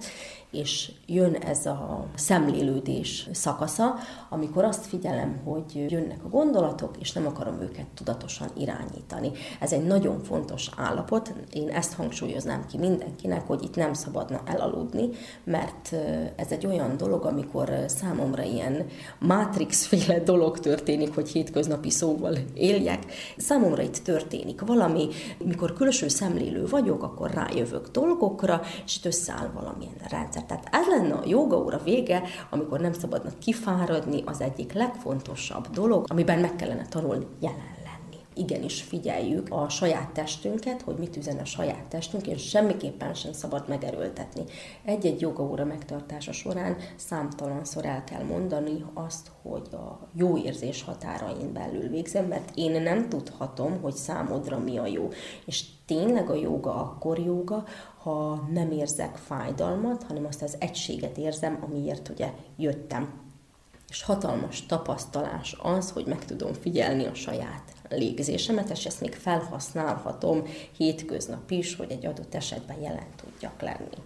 és jön ez a szemlélődés szakasza, amikor azt figyelem, hogy jönnek a gondolatok, és nem akarom őket tudatosan irányítani. Ez egy nagyon fontos állapot, én ezt hangsúlyoznám ki mindenkinek, hogy itt nem szabadna elaludni, mert ez egy olyan dolog, amikor számomra ilyen Matrix-féle dolog történik, hogy hétköznapi szóval éljek. Számomra itt történik valami, mikor külső szemlélő vagyok, akkor rájövök dolgokra, és itt összeáll valamilyen rendszer. Tehát ez lenne a joga óra vége, amikor nem szabadna kifáradni, az egyik legfontosabb dolog, amiben meg kellene tanulni jelen igenis figyeljük a saját testünket, hogy mit üzen a saját testünk, és semmiképpen sem szabad megerőltetni. Egy-egy jogaóra megtartása során számtalanszor el kell mondani azt, hogy a jó érzés határain belül végzem, mert én nem tudhatom, hogy számodra mi a jó. És tényleg a joga akkor joga, ha nem érzek fájdalmat, hanem azt az egységet érzem, amiért ugye jöttem. És hatalmas tapasztalás az, hogy meg tudom figyelni a saját légzésemet, és ezt még felhasználhatom hétköznap is, hogy egy adott esetben jelen tudjak lenni.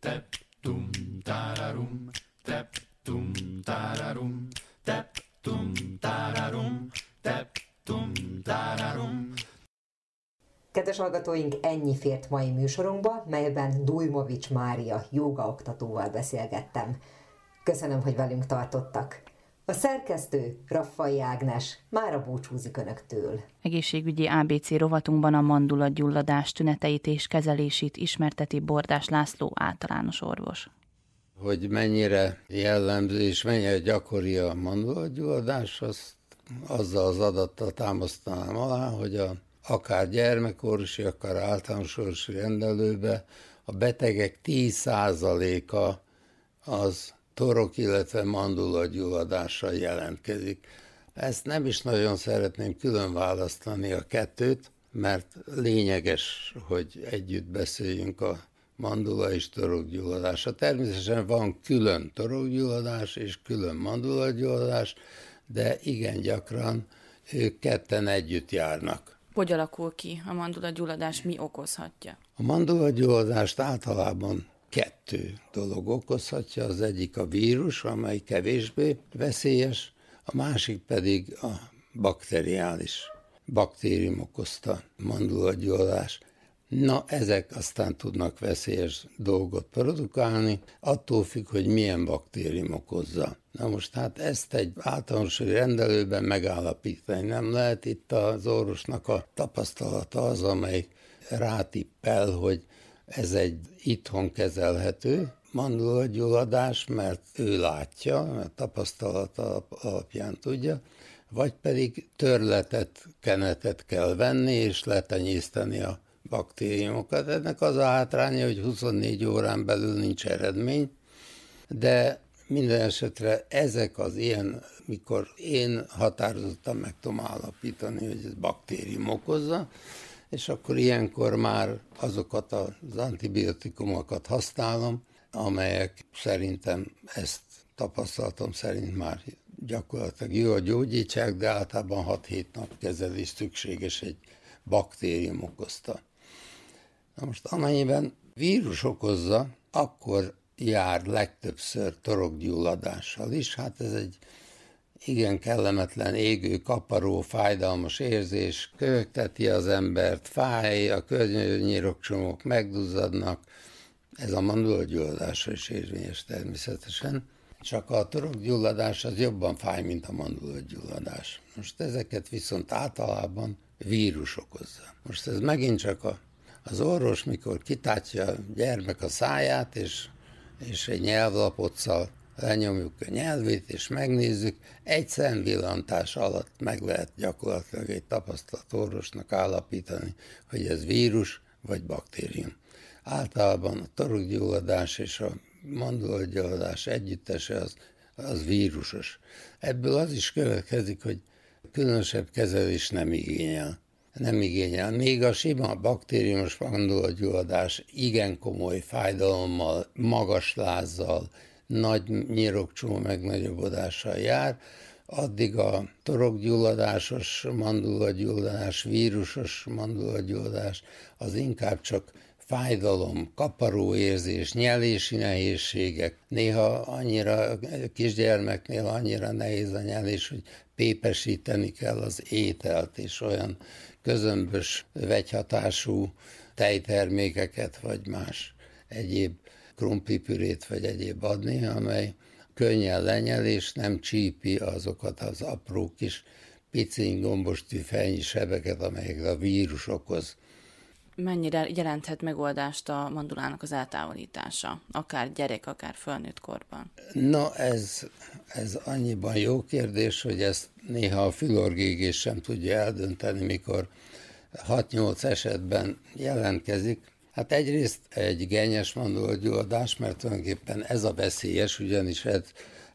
Tep tum tararum, tep tum tararum, tep tum tararum, tep tum tararum. Kedves hallgatóink, ennyi fért mai műsorunkba, melyben Dujmovics Mária joga oktatóval beszélgettem. Köszönöm, hogy velünk tartottak. A szerkesztő, Raffai Ágnes, mára búcsúzik Önöktől. Egészségügyi ABC rovatunkban a mandulagyulladás tüneteit és kezelését ismerteti Bordás László általános orvos. Hogy mennyire jellemző és mennyire gyakori a mandulagyulladás, azt azzal az adattal támasztanám alá, hogy a, akár gyermekorvosi, akár általános orvosi rendelőbe a betegek 10%-a az torok, illetve mandula gyulladással jelentkezik. Ezt nem is nagyon szeretném külön választani a kettőt, mert lényeges, hogy együtt beszéljünk a mandula és torokgyulladása. Természetesen van külön torokgyulladás és külön mandulagyulladás, de igen gyakran ők ketten együtt járnak. Hogy alakul ki a mandulagyulladás, mi okozhatja? A mandulagyulladást általában kettő dolog okozhatja, az egyik a vírus, amely kevésbé veszélyes, a másik pedig a bakteriális baktérium okozta mandulagyullás. Na, ezek aztán tudnak veszélyes dolgot produkálni, attól függ, hogy milyen baktérium okozza. Na most hát ezt egy általános rendelőben megállapítani nem lehet. Itt az orvosnak a tapasztalata az, amely rátippel, hogy ez egy itthon kezelhető mandulagyulladás, mert ő látja, mert tapasztalata alapján tudja, vagy pedig törletet, kenetet kell venni, és letenyészteni a baktériumokat. Ennek az a hátránya, hogy 24 órán belül nincs eredmény, de minden esetre ezek az ilyen, mikor én határozottan meg tudom állapítani, hogy ez baktérium okozza, és akkor ilyenkor már azokat az antibiotikumokat használom, amelyek szerintem ezt tapasztalatom szerint már gyakorlatilag jó a gyógyítsák, de általában 6-7 nap kezelés szükséges egy baktérium okozta. Na most amennyiben vírus okozza, akkor jár legtöbbször torokgyulladással is. Hát ez egy igen kellemetlen, égő, kaparó, fájdalmas érzés, köhögteti az embert, fáj, a környirokcsomók megduzzadnak, ez a mandulagyulladásra is érvényes természetesen. Csak a torokgyulladás az jobban fáj, mint a mandulagyulladás. Most ezeket viszont általában vírus okozza. Most ez megint csak a, az mikor kitátja a gyermek a száját, és, és egy nyelvlapoccal lenyomjuk a nyelvét, és megnézzük, egy szemvillantás alatt meg lehet gyakorlatilag egy tapasztalat orvosnak állapítani, hogy ez vírus vagy baktérium. Általában a torokgyulladás és a mandulagyulladás együttese az, az vírusos. Ebből az is következik, hogy különösebb kezelés nem igényel. Nem igényel. Még a sima baktériumos mandulagyulladás igen komoly fájdalommal, magas lázzal, nagy nyirokcsó megnagyobbodással jár, addig a torokgyulladásos mandulagyulladás, vírusos mandulagyulladás az inkább csak fájdalom, kaparóérzés, nyelési nehézségek. Néha annyira kisgyermeknél annyira nehéz a nyelés, hogy pépesíteni kell az ételt, és olyan közömbös vegyhatású tejtermékeket, vagy más egyéb krumplipürét, vagy egyéb adni, amely könnyen lenyel, és nem csípi azokat az apró kis piciny gombostű fejnyi sebeket, amelyek a vírus okoz. Mennyire jelenthet megoldást a mandulának az eltávolítása, akár gyerek, akár felnőtt korban? Na, ez, ez annyiban jó kérdés, hogy ezt néha a fülorgégés sem tudja eldönteni, mikor 6-8 esetben jelentkezik. Hát egyrészt egy gennyes mandulagyulladás, mert tulajdonképpen ez a veszélyes, ugyanis ez,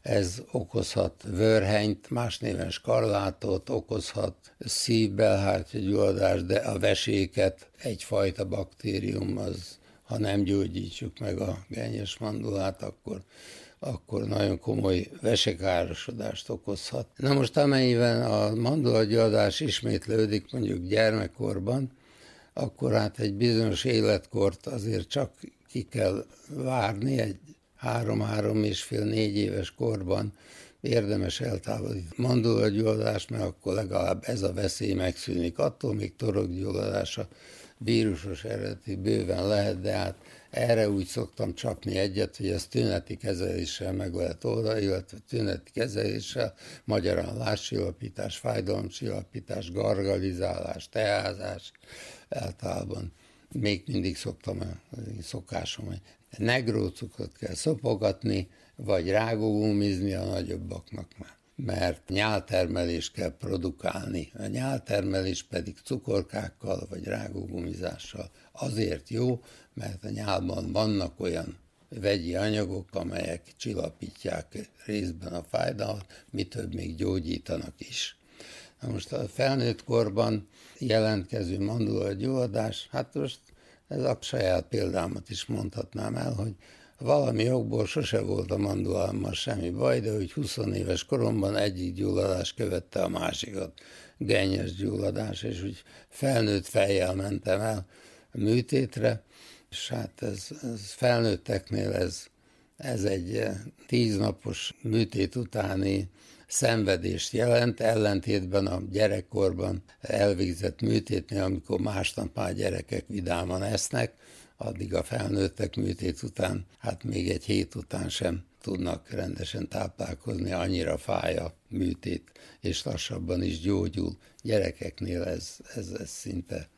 ez okozhat vörhenyt, más néven skarlátot, okozhat szívbelhártya de a veséket egyfajta baktérium, az, ha nem gyógyítjuk meg a gennyes mandulát, akkor akkor nagyon komoly vesekárosodást okozhat. Na most amennyiben a mandulagyulladás ismétlődik mondjuk gyermekkorban, akkor hát egy bizonyos életkort azért csak ki kell várni, egy három-három és fél négy éves korban érdemes eltávolítani mandulagyulladást, mert akkor legalább ez a veszély megszűnik. Attól még torokgyulladása vírusos eredeti bőven lehet, de hát erre úgy szoktam csapni egyet, hogy ezt tüneti kezeléssel meg lehet oldani, illetve tüneti kezeléssel, magyarán láscsillapítás, fájdalomcsillapítás, gargalizálás, teázás, általában még mindig szoktam, szokásom, hogy negrócukot kell szopogatni, vagy rágógumizni a nagyobbaknak már mert nyáltermelést kell produkálni. A nyáltermelés pedig cukorkákkal vagy rágógumizással azért jó, mert a nyálban vannak olyan vegyi anyagok, amelyek csillapítják részben a fájdalmat, mi több még gyógyítanak is. Na most a felnőtt korban jelentkező mandulagyulladás, hát most ez a saját példámat is mondhatnám el, hogy valami okból sose volt a mandulámmal semmi baj, de hogy 20 éves koromban egyik gyulladás követte a másikat, gennyes gyulladás, és úgy felnőtt fejjel mentem el a műtétre, és hát ez, ez felnőtteknél ez, ez egy eh, tíznapos műtét utáni szenvedést jelent, ellentétben a gyerekkorban elvégzett műtétnél, amikor másnap már gyerekek vidáman esznek, addig a felnőttek műtét után, hát még egy hét után sem tudnak rendesen táplálkozni, annyira fáj a műtét, és lassabban is gyógyul. Gyerekeknél ez, ez, ez szinte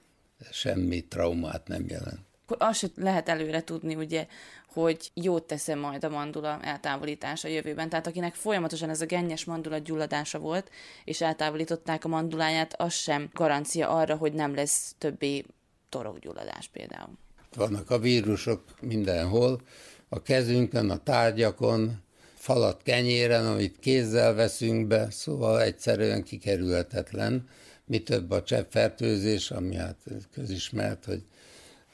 semmi traumát nem jelent. Akkor azt lehet előre tudni, ugye, hogy jót tesz majd a mandula eltávolítása a jövőben. Tehát akinek folyamatosan ez a gennyes mandula gyulladása volt, és eltávolították a manduláját, az sem garancia arra, hogy nem lesz többé torokgyulladás például. Vannak a vírusok mindenhol, a kezünkön, a tárgyakon, falat kenyéren, amit kézzel veszünk be, szóval egyszerűen kikerülhetetlen. Mi több a cseppfertőzés, ami hát közismert, hogy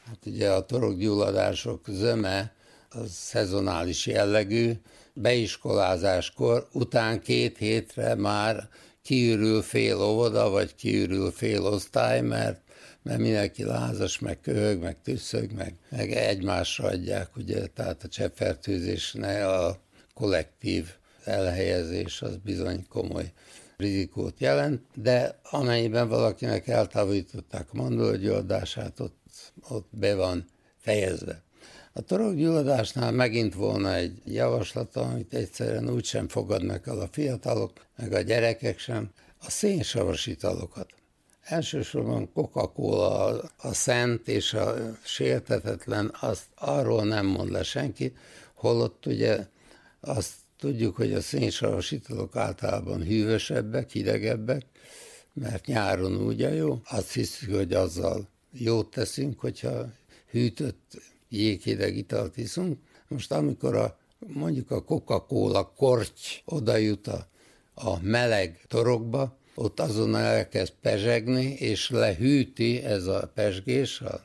hát ugye a torokgyulladások zöme az szezonális jellegű, beiskolázáskor után két hétre már kiürül fél óvoda, vagy kiürül fél osztály, mert mert mindenki lázas, meg köhög, meg tüsszög, meg, meg egymásra adják, ugye, tehát a cseppfertőzésnél a kollektív elhelyezés az bizony komoly rizikót jelent, de amennyiben valakinek eltávolították a mandulagyulladását, ott, ott be van fejezve. A torokgyulladásnál megint volna egy javaslata, amit egyszerűen úgy sem fogadnak el a fiatalok, meg a gyerekek sem, a szénsavas italokat. Elsősorban Coca-Cola a, a szent és a sértetetlen, azt arról nem mond le senki, holott ugye azt tudjuk, hogy a szénsavas italok általában hűvösebbek, hidegebbek, mert nyáron ugye jó. Azt hiszük, hogy azzal jót teszünk, hogyha hűtött jéghideg italt iszunk. Most amikor a, mondjuk a Coca-Cola korty oda jut a, a meleg torokba, ott azonnal elkezd pezsegni, és lehűti ez a pesgés, a,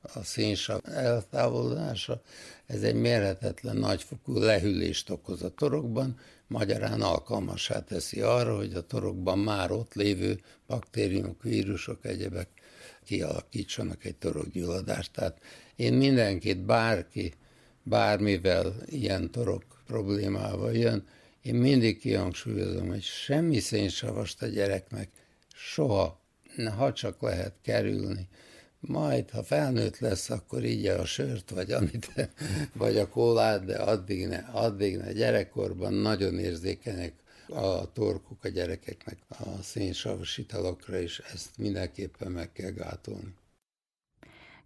a szénsav eltávolodása, ez egy mérhetetlen nagyfokú lehűlést okoz a torokban, magyarán alkalmassá teszi arra, hogy a torokban már ott lévő baktériumok, vírusok, egyebek kialakítsanak egy torokgyulladást. Tehát én mindenkit, bárki, bármivel ilyen torok problémával jön, én mindig kihangsúlyozom, hogy semmi szénsavast a gyereknek soha, ha csak lehet kerülni. Majd, ha felnőtt lesz, akkor így a sört, vagy amit, vagy a kólát, de addig ne, addig ne. Gyerekkorban nagyon érzékenyek a torkuk a gyerekeknek a szénsavas italokra, és ezt mindenképpen meg kell gátolni.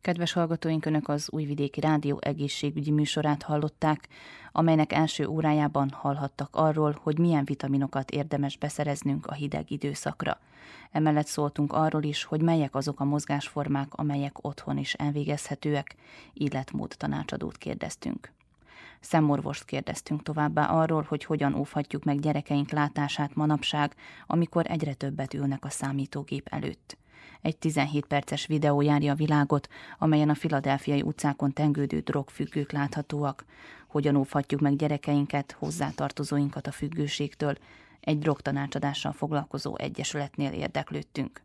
Kedves hallgatóink, Önök az Újvidéki Rádió egészségügyi műsorát hallották, amelynek első órájában hallhattak arról, hogy milyen vitaminokat érdemes beszereznünk a hideg időszakra. Emellett szóltunk arról is, hogy melyek azok a mozgásformák, amelyek otthon is elvégezhetőek, életmód tanácsadót kérdeztünk. Szemorvost kérdeztünk továbbá arról, hogy hogyan óvhatjuk meg gyerekeink látását manapság, amikor egyre többet ülnek a számítógép előtt. Egy 17 perces videó járja a világot, amelyen a filadelfiai utcákon tengődő drogfüggők láthatóak. Hogyan óvhatjuk meg gyerekeinket, hozzátartozóinkat a függőségtől, egy drogtanácsadással foglalkozó egyesületnél érdeklődtünk.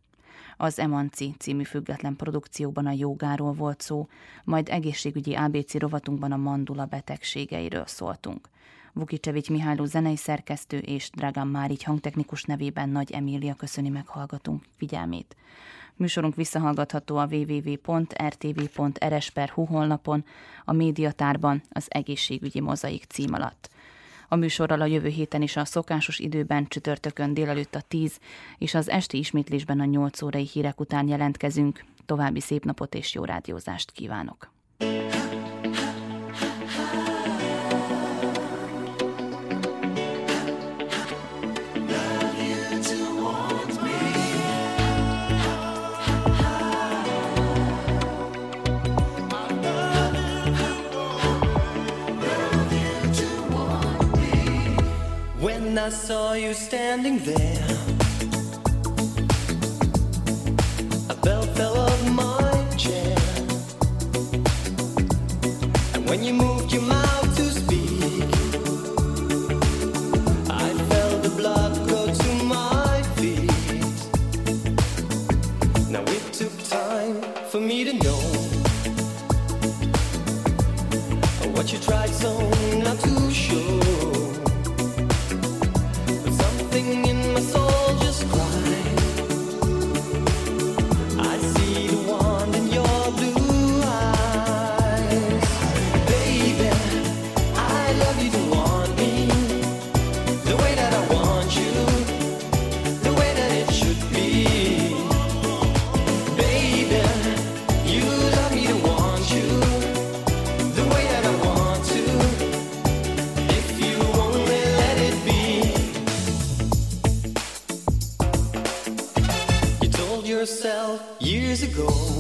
Az Emanci című független produkcióban a jogáról volt szó, majd egészségügyi ABC rovatunkban a mandula betegségeiről szóltunk. Vukicsevics Mihályló zenei szerkesztő és Dragan Márigy hangtechnikus nevében Nagy Emília köszöni meg hallgatunk figyelmét. Műsorunk visszahallgatható a www.rtv.rs.hu honlapon, a médiatárban az egészségügyi mozaik cím alatt. A műsorral a jövő héten is a szokásos időben csütörtökön délelőtt a 10 és az esti ismétlésben a 8 órai hírek után jelentkezünk. További szép napot és jó rádiózást kívánok! I saw you standing there, a bell fell off my chair. And when you moved your mouth to speak, I felt the blood go to my feet. Now it took time for me to know what you tried so yourself years ago